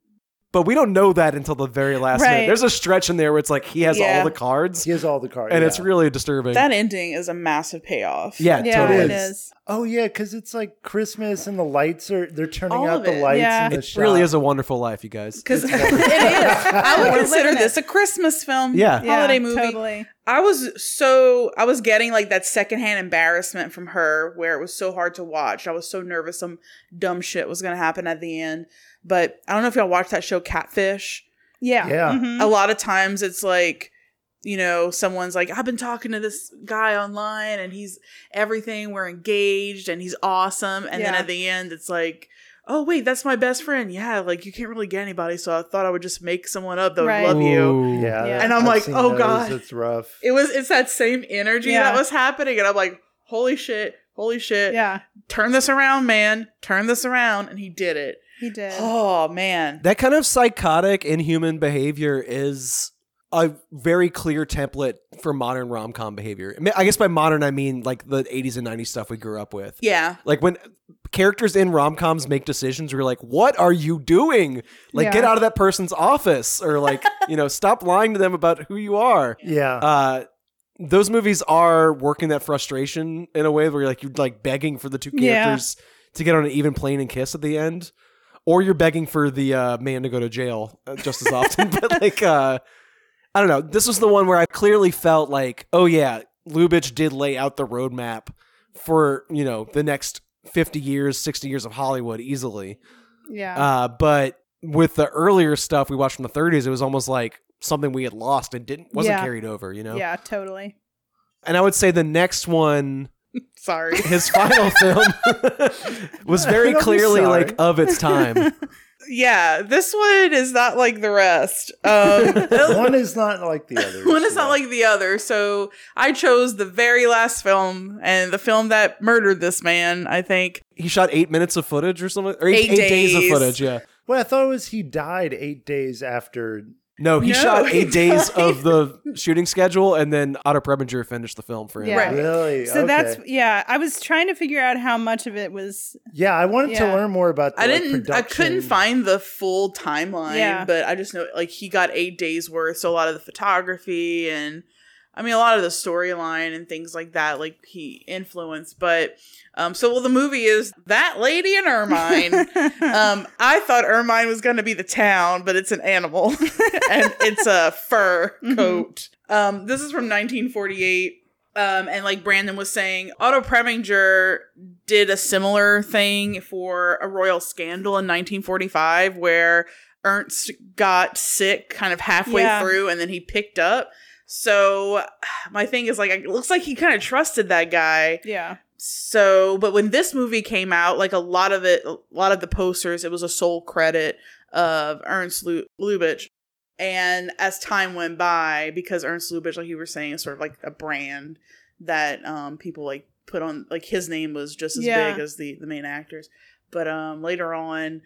But we don't know that until the very last Right. minute. There's a stretch in there where it's like he has Yeah. all the cards He has all the cards, and yeah. it's really disturbing. That ending is a massive payoff. yeah, yeah totally. it is. is Oh yeah, because it's like Christmas and the lights are they're turning All out the it. lights. Yeah. in the It shop. really is a wonderful life, you guys. Because it is. I would consider this a Christmas film. Yeah. Yeah, Holiday movie. totally I was so I was getting like that secondhand embarrassment from her where it was so hard to watch. I was so nervous some dumb shit was gonna happen at the end. But I don't know if y'all watch that show Catfish. yeah Yeah. Mhm. A lot of times it's like, you know, someone's like, I've been talking to this guy online and he's everything, we're engaged and he's awesome. And then at the end it's like, Oh wait, that's my best friend. Yeah, like you can't really get anybody, so I thought I would just make someone up that Right. would love you. Ooh. Yeah, Yeah. And I'm I've like, oh, those. God. it's rough. it was it's that same energy Yeah. that was happening and i'm like holy shit holy shit yeah turn this around man turn this around and he did it he did oh man That kind of psychotic, inhuman behavior is a very clear template for modern rom com behavior. I mean, I guess by modern, I mean like the 80s and 90s stuff we grew up with. yeah Like when characters in rom coms make decisions, we're like, what are you doing? Like, Yeah. get out of that person's office or like, you know, stop lying to them about who you are. Yeah, Uh, those movies are working that frustration in a way where you're like you're like begging for the two Yeah. characters to get on an even plane and kiss at the end, or you're begging for the uh, man to go to jail uh, just as often. but like, uh, I don't know. This was the one where I clearly felt like, oh yeah, Lubitsch did lay out the roadmap for you know the next fifty years, sixty years of Hollywood easily. yeah Uh, but with the earlier stuff we watched from the 30s, it was almost like something we had lost and didn't wasn't Yeah. carried over. You know. yeah totally And I would say the next one, sorry his final film, was very clearly like of its time. yeah this one is not like the rest um one is not like the other. one is not like the other so i chose the very last film and the film that murdered this man i think He shot eight minutes of footage or something, or eight, Eight eight days. of footage. Yeah. Well, I thought it was he died eight days after. No, he No, shot he eight days died. of the shooting schedule, and then Otto Preminger finished the film for him. Yeah. Right. Really? so okay. that's yeah i was trying to figure out how much of it was yeah. I wanted to Yeah. learn more about. The, I like, didn't. I couldn't production. find the full timeline, Yeah. but I just know like he got eight days worth, so a lot of the photography and I mean, a lot of the storyline and things like that, like he influenced. But um, so well, the movie is that lady in Ermine. um, I thought Ermine was going to be the town, but it's an animal, and it's a fur Mhm. coat. Um, this is from 1948. Um, and like Brandon was saying, Otto Preminger did a similar thing for a royal scandal in 1945 where Ernst got sick kind of halfway Yeah. through and then he picked up. So my thing is like, it looks like he kind of trusted that guy. yeah. So, but when this movie came out, like a lot of it, a lot of the posters, it was a sole credit of Ernst Lubitsch. And as time went by, because Ernst Lubitsch, like you were saying, is sort of like a brand that um, people like put on, like his name was just as Yeah. big as the the main actors. But um, later on,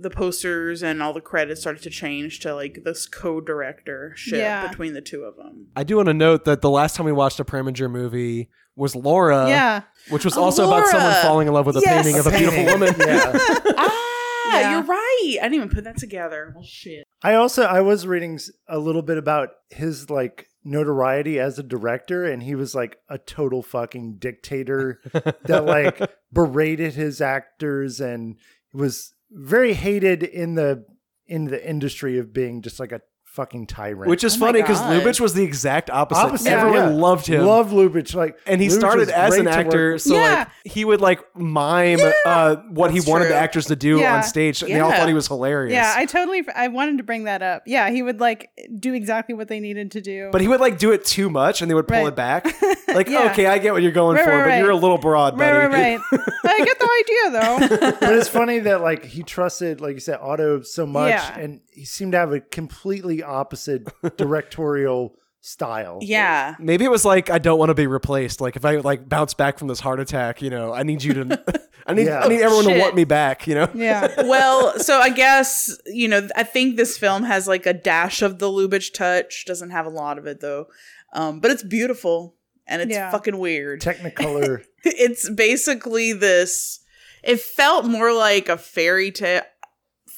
the posters and all the credits started to change to like this co-directorship Yeah. between the two of them. I do want to note that the last time we watched a Preminger movie was Laura, yeah. which was Oh, also about someone falling in love with a Yes! painting of a beautiful woman. Yeah. ah, Yeah. you're right. I didn't even put that together. Well, shit. I also I was reading a little bit about his like notoriety as a director and he was like a total fucking dictator that like berated his actors and was very hated in the in the industry of being just like a fucking tyrant. Which is Oh my funny because God. Lubitsch was the exact opposite. Opposite, Everyone yeah. loved him. Love Lubitsch like and he Lubitsch started was as great an to work actor, with. so Yeah. like he would like mime uh, what he That's wanted true. the actors to do Yeah. on stage, and they all Yeah. thought he was hilarious. Yeah, I totally. I wanted to bring that up. Yeah, he would like do exactly what they needed to do. but he would like do it too much, and they would pull Right. it back. Like, Yeah. okay, I get what you're going Right, for, right, but right. you're a little broad, buddy. right, right, right. I get the idea though. but it's funny that like he trusted, like you said, Otto so much, Yeah. and he seemed to have a completely opposite directorial style. Yeah. Maybe it was like I don't want to be replaced. Like if I like bounce back from this heart attack, you know, I need you to, I need, Yeah. I need everyone to want me back. You know, Yeah. well, so I guess, you know, I think this film has like a dash of the Lubitsch touch. Doesn't have a lot of it though. Um, but it's beautiful and it's Yeah. fucking weird. Technicolor. it's basically this it felt more like a fairy tale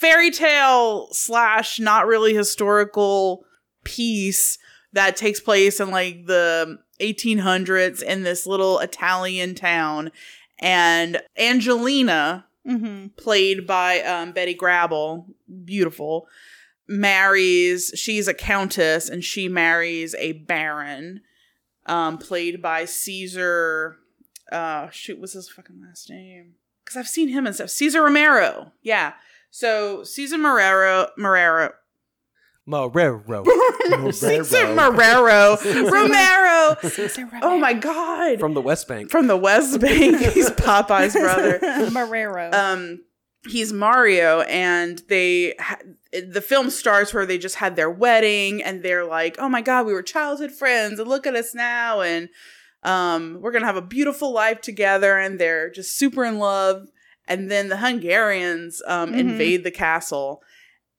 fairy tale slash not really historical piece that takes place in like the 1800s in this little Italian town and Angelina hmm played by um, Betty Grable, beautiful, marries, she's a countess and she marries a baron, um, played by Cesar. Uh, shoot, what's his fucking last name? Because I've seen him and stuff. Cesar Romero. Yeah. So Cesar Marrero, Marrero, Marrero. Cesar Marrero. Romero. Oh my God. from the West Bank. From the West Bank. He's Popeye's brother. Marrero. um he's Mario and they ha- the film starts where they just had their wedding and they're like oh my god we were childhood friends and look at us now and um we're going to have a beautiful life together and they're just super in love and then the Hungarians um Mhm. invade the castle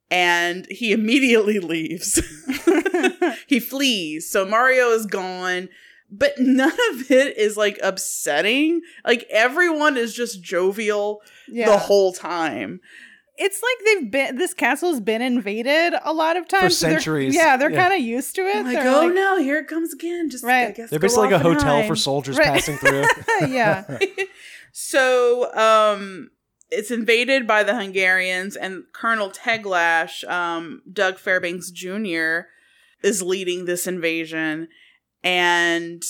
and he immediately leaves he flees so Mario is gone but none of it is like upsetting. Like everyone is just jovial yeah. the whole time. it's like they've been. This castle's been invaded a lot of times. so they're- centuries. Yeah, they're Yeah. kind of used to it. like, They're oh like- no, here it comes again. Just Right. I guess They're go basically like a off and hotel hide. for soldiers Right. passing through. yeah. So um it's invaded by the Hungarians and Colonel Teglash, um, Doug Fairbanks Jr., is leading this invasion. And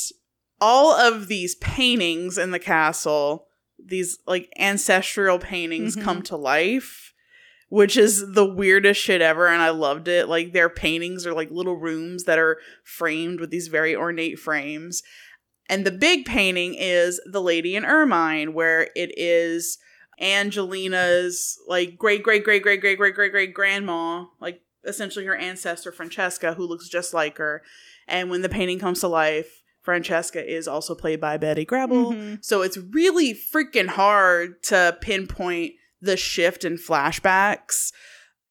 all of these paintings in the castle, these like ancestral paintings Mhm. come to life, which is the weirdest shit ever. And I loved it. Like their paintings are like little rooms that are framed with these very ornate frames. And the big painting is The Lady in Ermine, where it is Angelina's like great great great great great great great great grandma, like essentially her ancestor Francesca, who looks just like her. And when the painting comes to life, Francesca is also played by Betty Grable. Mhm. So it's really freaking hard to pinpoint the shift in flashbacks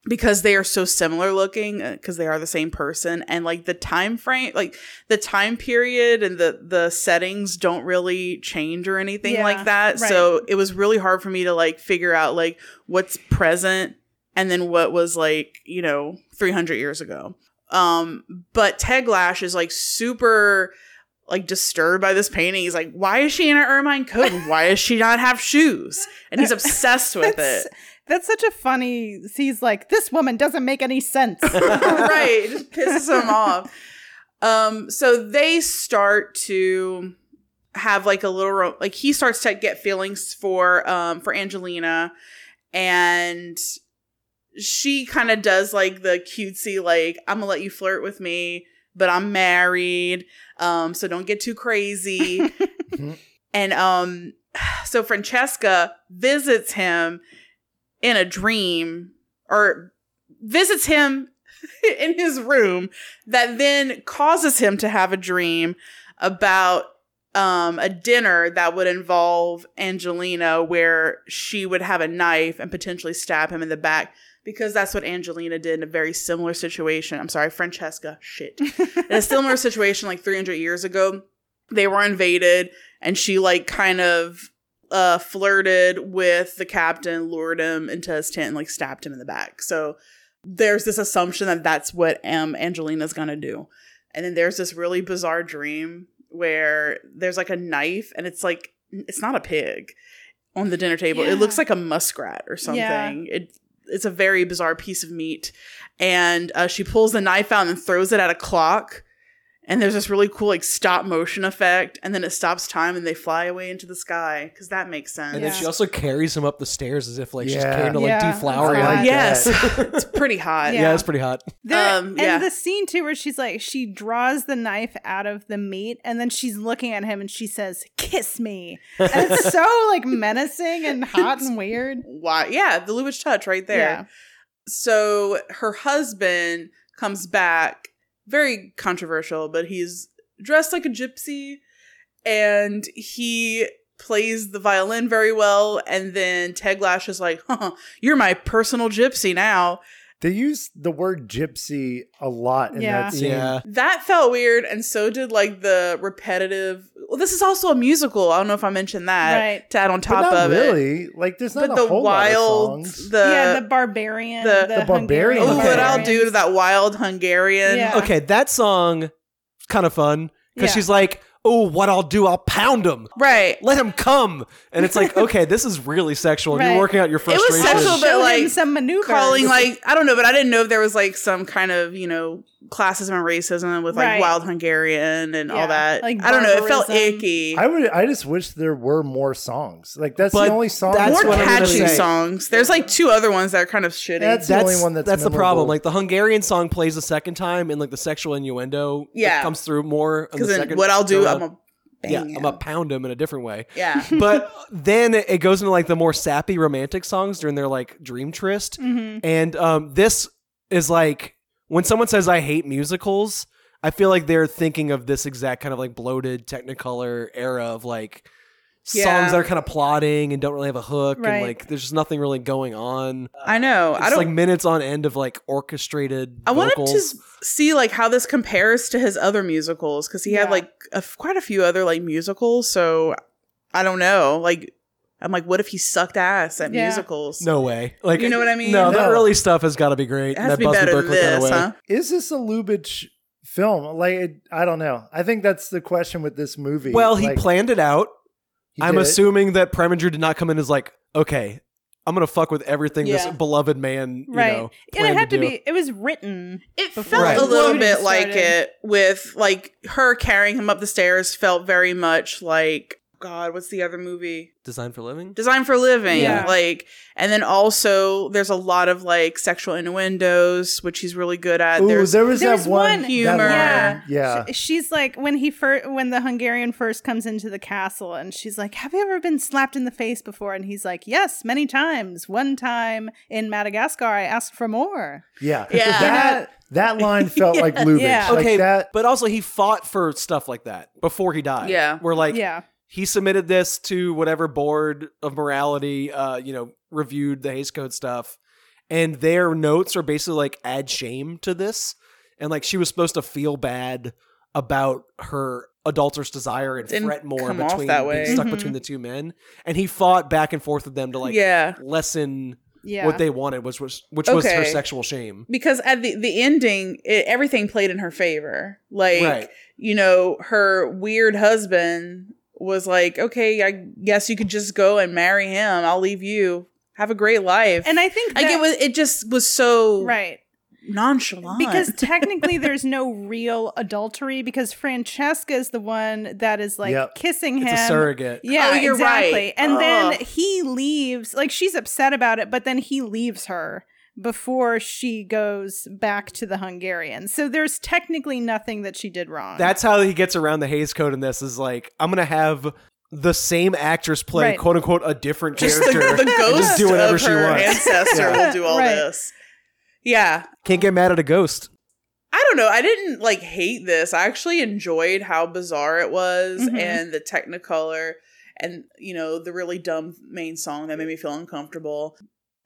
because they are so similar looking because they are the same person and like the time frame like the time period and the the settings don't really change or anything Yeah, like that right. so it was really hard for me to like figure out like what's present and then what was like you know 300 years ago Um, but Teglash is like super like disturbed by this painting. He's like, why is she in her ermine coat? Why does she not have shoes? And he's obsessed with it. That's such a funny. He's like, this woman doesn't make any sense. right. Just pisses him off. Um, so they start to have like a little ro- like he starts to get feelings for um for Angelina and she kind of does like the cutesy like I'm gonna let you flirt with me but I'm married um so don't get too crazy and um so Francesca visits him in a dream or visits him in his room that then causes him to have a dream about um a dinner that would involve Angelina where she would have a knife and potentially stab him in the back because that's what Angelina did in a very similar situation. I'm sorry, Francesca. Shit. in a similar situation like 300 years ago, they were invaded and she like kind of uh flirted with the captain, lured him into his tent and like stabbed him in the back. So there's this assumption that that's what um Angelina's to do. And then there's this really bizarre dream where there's like a knife and it's like it's not a pig on the dinner table. Yeah. It looks like a muskrat or something. Yeah. It it's a very bizarre piece of meat. And uh, she pulls the knife out and throws it at a clock. And there's this really cool like stop motion effect, and then it stops time, and they fly away into the sky because that makes sense. And then she also carries him up the stairs as if like she's Yeah. carrying to like Yeah. deflower him. like yes, it's pretty hot. yeah. it's pretty hot. There, Um, and the scene too, where she's like, she draws the knife out of the meat, and then she's looking at him, and she says, "Kiss me," and it's so like menacing and hot and weird. Why? Yeah, the Lubitsch touch right there. Yeah. So her husband comes back, very controversial, but he's dressed like a gypsy and he plays the violin very well. And then Teglash is like, huh, you're my personal gypsy now. They use the word gypsy a lot in Yeah. that scene. Yeah. That felt weird, and so did like the repetitive. Well, this is also a musical. I don't know if I mentioned that Right. to add on But top not of it. really. Like there's not But a the whole wild, lot of songs. the yeah, the barbarian, the- the, The barbarian. Hungarian oh, what I'll do to that wild Hungarian. Yeah. Okay, that song kind of fun because Yeah. she's like, "Oh, what I'll do, I'll pound him, Right. let him come," and it's like, okay, this is really sexual. and Right. You're working out your was frustration. sexual, but, Show him like, some maneuvers. calling like I don't know, but I didn't know if there was like some kind of you know classism and racism with like Right. wild Hungarian and Yeah, all that. like I don't know. It felt icky. I would. I just wish there were more songs. Like that's But the only song. that's More what I'm gonna catchy say. songs. There's like two other ones that are kind of shitty. That's the only one that's That's the problem. Like the Hungarian song plays a second time, and like the sexual innuendo Yeah. comes through more. on the Because then second what I'll do, go I'm around. a bang yeah, him. I'm gonna pound him in a different way. yeah. but then it goes into like the more sappy romantic songs during their like dream tryst Mhm. and um this is like when someone says i hate musicals i feel like they're thinking of this exact kind of like bloated technicolor era of like Yeah. songs that are kind of plotting and don't really have a hook Right. and like there's just nothing really going on I know. it's I don't. like minutes on end of like orchestrated I wanted to s- see like how this compares to his other musicals because he had like a f quite a few other like musicals. So I don't know. Like I'm like, what if he sucked ass at Yeah. musicals? no way like You know what I mean? no the No. early stuff has got to be great it has that to be Busby better than Berkeley kinda this, huh? Is this a Lubitsch film? Like it, I don't know. I think that's the question with this movie. well he Like, planned it out he I'm did. assuming that Preminger did not come in as like, okay, I'm gonna fuck with everything Yeah. this beloved man, you right, know, and it had to do. be. It was written. It Before felt Right. a little shooting bit like it with like her carrying him up the stairs felt very much like God, what's the other movie? Design for Living. Design for Living. Yeah. Like and then also there's a lot of like sexual innuendos, which he's really good at. Ooh, there's there was There's that one one- that Humor. Yeah. yeah. Sh- she's like when he first when the Hungarian first comes into the castle and she's like, "Have you ever been slapped in the face before?" And he's like, "Yes, many times. One time in Madagascar, I asked for more." Yeah. Yeah. That that line felt like Lubitsch. Yeah. Like okay, that. but also he fought for stuff like that before he died. Yeah. we're like yeah, he submitted this to whatever board of morality, uh, you know, reviewed the Hays Code stuff, and their notes are basically like add shame to this, and like she was supposed to feel bad about her adulterous desire and Didn't fret more between that being way. stuck Mhm. between the two men, and he fought back and forth with them to like yeah. lessen Yeah. what they wanted, which was which was her sexual shame. because at the the ending, it, everything played in her favor. Like Right. you know, her weird husband was like, "Okay, I guess you could just go and marry him. I'll leave you. Have a great life." and I think like that- it was, it just was so right nonchalant because technically there's no real adultery because Francesca is the one that is like Yep. kissing him. It's a surrogate. Oh, yeah, Oh, you're exactly. right. And then he leaves. Like she's upset about it, but then he leaves her before she goes back to the Hungarian. So there's technically nothing that she did wrong. That's how he gets around the Hays Code in this. Is like I'm gonna have the same actress play Right. quote unquote a different just the, character the ghost just do whatever of she her wants. ancestor Yeah. will do all Right. this. Yeah, Can't get mad at a ghost. I don't know. I didn't like hate this. I actually enjoyed how bizarre it was Mhm. and the Technicolor and you know the really dumb main song that made me feel uncomfortable.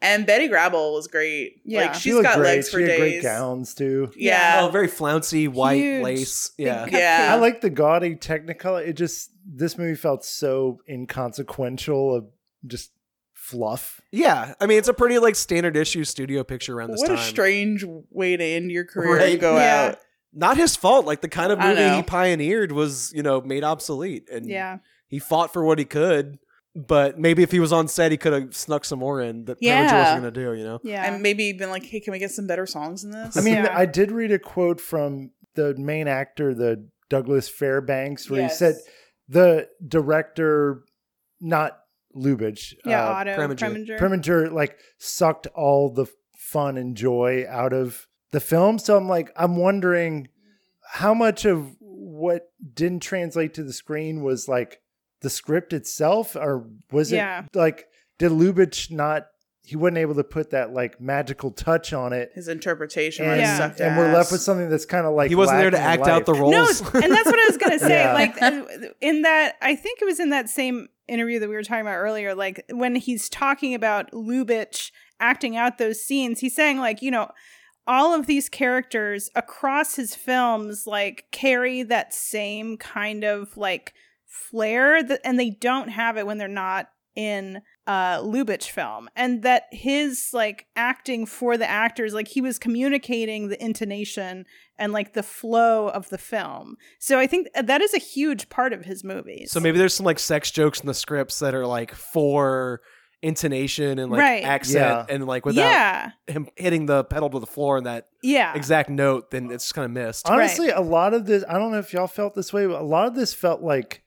And Betty Grable was great. Yeah. like She she's looked got great. legs She for had days. great gowns too. Yeah. Oh, very flouncy white Huge. lace. Yeah. Yeah. I like the gaudy Technicolor. It just this movie felt so inconsequential of just fluff. Yeah. I mean, it's a pretty like standard issue studio picture around this what time. What a strange way to end your career Right. and go Yeah. out. Not his fault. Like the kind of movie he pioneered was, you know, made obsolete, and yeah. he fought for what he could. But maybe if he was on set, he could have snuck some more in that Yeah. Pamela George was going to do. You know. Yeah. And maybe been like, hey, can we get some better songs in this? I mean, Yeah. I did read a quote from the main actor, the Douglas Fairbanks, where Yes. he said the director, not Lubitsch, yeah, uh, Otto Preminger. Preminger. Preminger, like sucked all the fun and joy out of the film. So I'm like, I'm wondering how much of what didn't translate to the screen was like the script itself, or was it like did Lubitsch not? He wasn't able to put that like magical touch on it, His interpretation and, Yeah. sucked and we're left with something that's kind of like he wasn't there to act in out the life. roles. No, and that's what I was gonna say. Yeah. Like in that, I think it was in that same interview that we were talking about earlier. Like when he's talking about Lubitsch acting out those scenes, he's saying like, you know, all of these characters across his films like carry that same kind of like flair that, and they don't have it when they're not in uh Lubitsch film and that his like acting for the actors like he was communicating the intonation and like the flow of the film. So I think that is a huge part of his movies. So maybe there's some like sex jokes in the scripts that are like for intonation and like Right. accent Yeah. and like without yeah, him hitting the pedal to the floor in that yeah, exact note, then it's kind of missed. Honestly, a lot of this, I don't know if y'all felt this way, but a lot of this felt like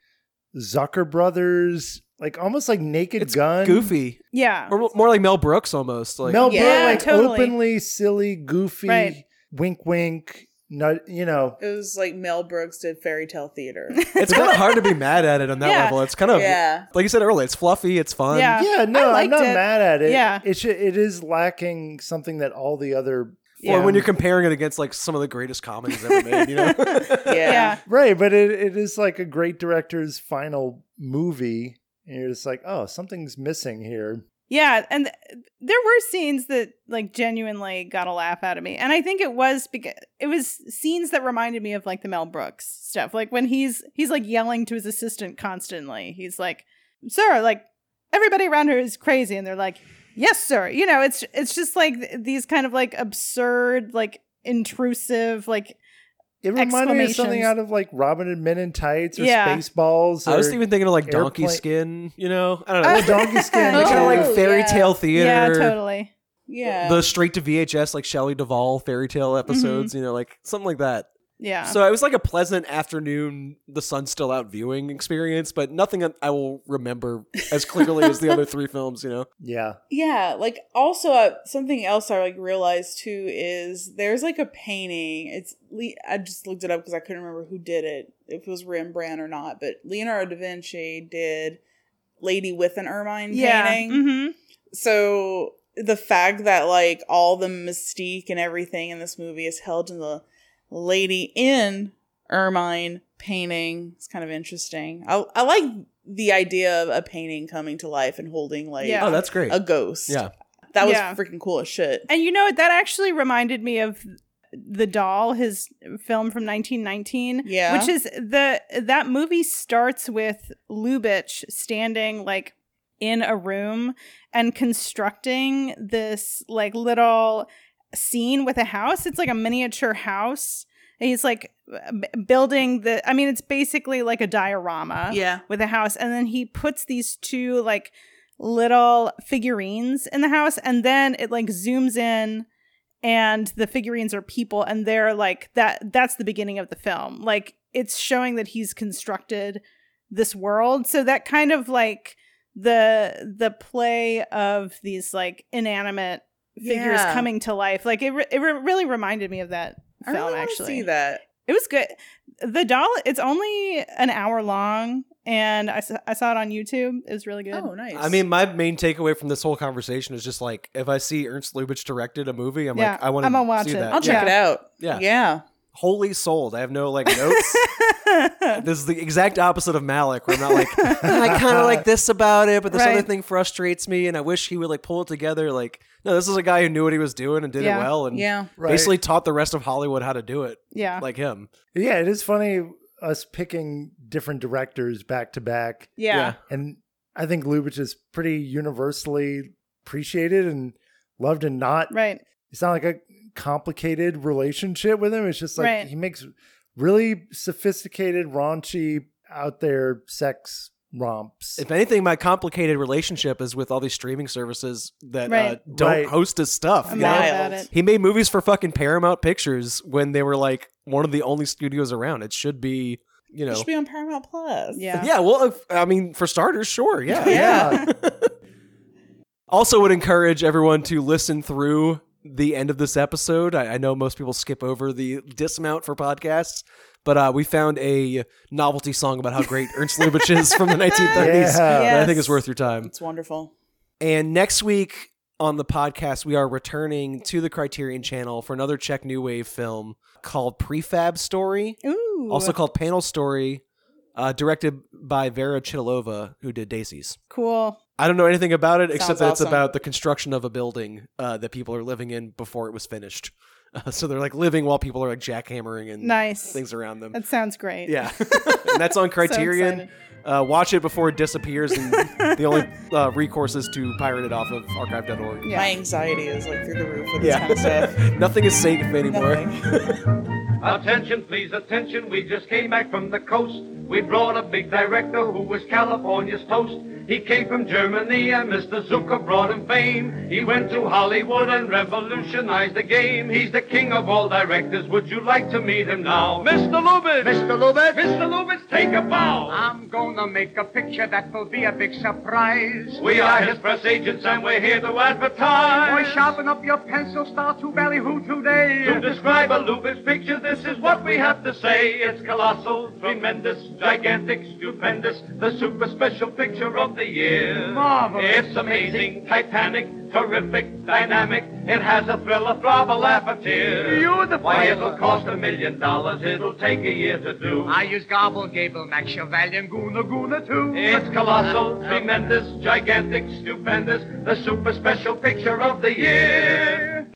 Zucker Brothers, like almost like Naked It's Gun. goofy, yeah. or more like Mel Brooks almost. Like Mel Yeah, Brooks, like totally. openly silly, goofy, Right. wink, wink. Not, you know, It was like Mel Brooks did fairy tale theater. it's kind of hard to be mad at it on that Yeah. level. It's kind of yeah. like you said earlier. It's fluffy. It's fun. Yeah. yeah, no, I I'm liked not it. mad at it. Yeah. it should, it is lacking something that all the other, Or when you're comparing it against like some of the greatest comedies ever made, you know? Yeah. yeah. right, but it, it is like a great director's final movie, and you're just like, oh, something's missing here. Yeah, and th- there were scenes that like genuinely got a laugh out of me, and I think it was because it was scenes that reminded me of like the Mel Brooks stuff, like when he's he's like yelling to his assistant constantly. He's like, "Sir, like everybody around here is crazy," and they're like, "Yes, sir." You know, it's it's just like these kind of like absurd, like intrusive, like It reminded me of something out of like Robin and Men in Tights or Yeah. Spaceballs. Or, I was even thinking of like Donkey Airplane- Skin, you know? I don't know. Oh, Donkey Skin. Oh, kind of like fairy yeah. tale theater. yeah, totally. Yeah. The straight to VHS, like Shelley Duvall fairy tale episodes, mm-hmm. you know, like something like that. Yeah. So it was like a pleasant afternoon, the sun's still out viewing experience, but nothing I will remember as clearly as the other three films, you know? yeah. yeah like also uh, something else i like realized too is there's like a painting it's Le- i just looked it up because i couldn't remember who did it if it was rembrandt or not but leonardo da vinci did lady with an ermine yeah. painting hmm so the fact that like all the mystique and everything in this movie is held in the lady in ermine painting It's kind of interesting i, I like the idea of a painting coming to life and holding like Yeah. Oh, that's great. a ghost Yeah. that was Yeah. freaking cool as shit. And you know what? That actually reminded me of the doll, his film from 1919. Yeah. which is the that movie starts with Lubitsch standing like in a room and constructing this like little scene with a house. It's like a miniature house. And he's like building the I mean it's basically like a diorama Yeah. with a house and then he puts these two like little figurines in the house and then it like zooms in and the figurines are people and they're like that that's the beginning of the film like it's showing that he's constructed this world so that kind of like the the play of these like inanimate figures Yeah. coming to life like it, re- it re- really reminded me of that film actually. I film really actually see that. it was good. The doll, it's only an hour long, and I saw it on YouTube. It was really good. Oh, nice. I mean, my main takeaway from this whole conversation is just like if I see Ernst Lubitsch directed a movie, I'm Yeah, like, I want I'm to gonna watch see it. that. I'll check Yeah. it out. Yeah. Yeah. Wholly sold. I have no like notes. this is the exact opposite of Malick, where I'm not like, "Ah, I kind of like this about it, but this other thing frustrates me, and I wish he would like pull it together. Like, no, this is a guy who knew what he was doing and did Yeah. it well, and Yeah. Right. basically taught the rest of Hollywood how to do it, yeah, like him. Yeah, it is funny us picking different directors back to back. yeah, And I think Lubitsch is pretty universally appreciated and loved and not. right. It's not like a complicated relationship with him. It's just like Right. he makes really sophisticated, raunchy, out there sex romps. If anything, my complicated relationship is with all these streaming services that uh, don't Right. host his stuff. I'm you mad about it. He made movies for fucking Paramount Pictures when they were like one of the only studios around. It should be, you It know. should be on Paramount Plus. Yeah. Yeah, well, if, I mean, for starters, sure, yeah. yeah. Also, would encourage everyone to listen through the end of this episode. I, I know most people skip over the dismount for podcasts, but uh, we found a novelty song about how great Ernst Lubitsch is from the 1930s. Yeah. that I think Yes. is worth your time. It's wonderful. And next week on the podcast, we are returning to the Criterion Channel for another Czech New Wave film called Prefab Story, Ooh, also called Panel Story, uh, directed by Věra Chytilová, who did Daisies. cool. I don't know anything about it except Sounds that it's about the construction of a building uh, that people are living in before it was finished. Uh, so they're like living while people are like jackhammering and Nice. things around them. That sounds great. Yeah, and that's on Criterion. excited. uh, watch it before it disappears, and the only uh, recourse is to pirate it off of archive.org. Yeah. My anxiety is like through the roof with this kind of Yeah, stuff. nothing is safe anymore. Attention, please, attention. We just came back from the coast. We brought a big director who was California's toast. He came from Germany and Mr. Zukor brought him fame. He went to Hollywood and revolutionized the game. He's the king of all directors. Would you like to meet him now? Mr. Lubitsch! Mr. Lubitsch! Mr. Lubitsch, take a bow! I'm gonna make a picture that will be a big surprise. We are his press agents and we're here to advertise. Boy, sharpen up your pencil, start to ballyhoo today. To describe a Lubitsch picture, this is what we have to say. It's colossal, tremendous, gigantic, stupendous, the super special picture of the year. Marvelous. It's amazing, titanic, terrific, dynamic. It has a thrill, a throb, a laugh, a tear. Beautiful. Why, it'll cost a million dollars. It'll take a year to do. I use Gobble, Gable, Max Chevalier, Guna, Guna, too. It's colossal, tremendous, gigantic, stupendous, the super special picture of the year.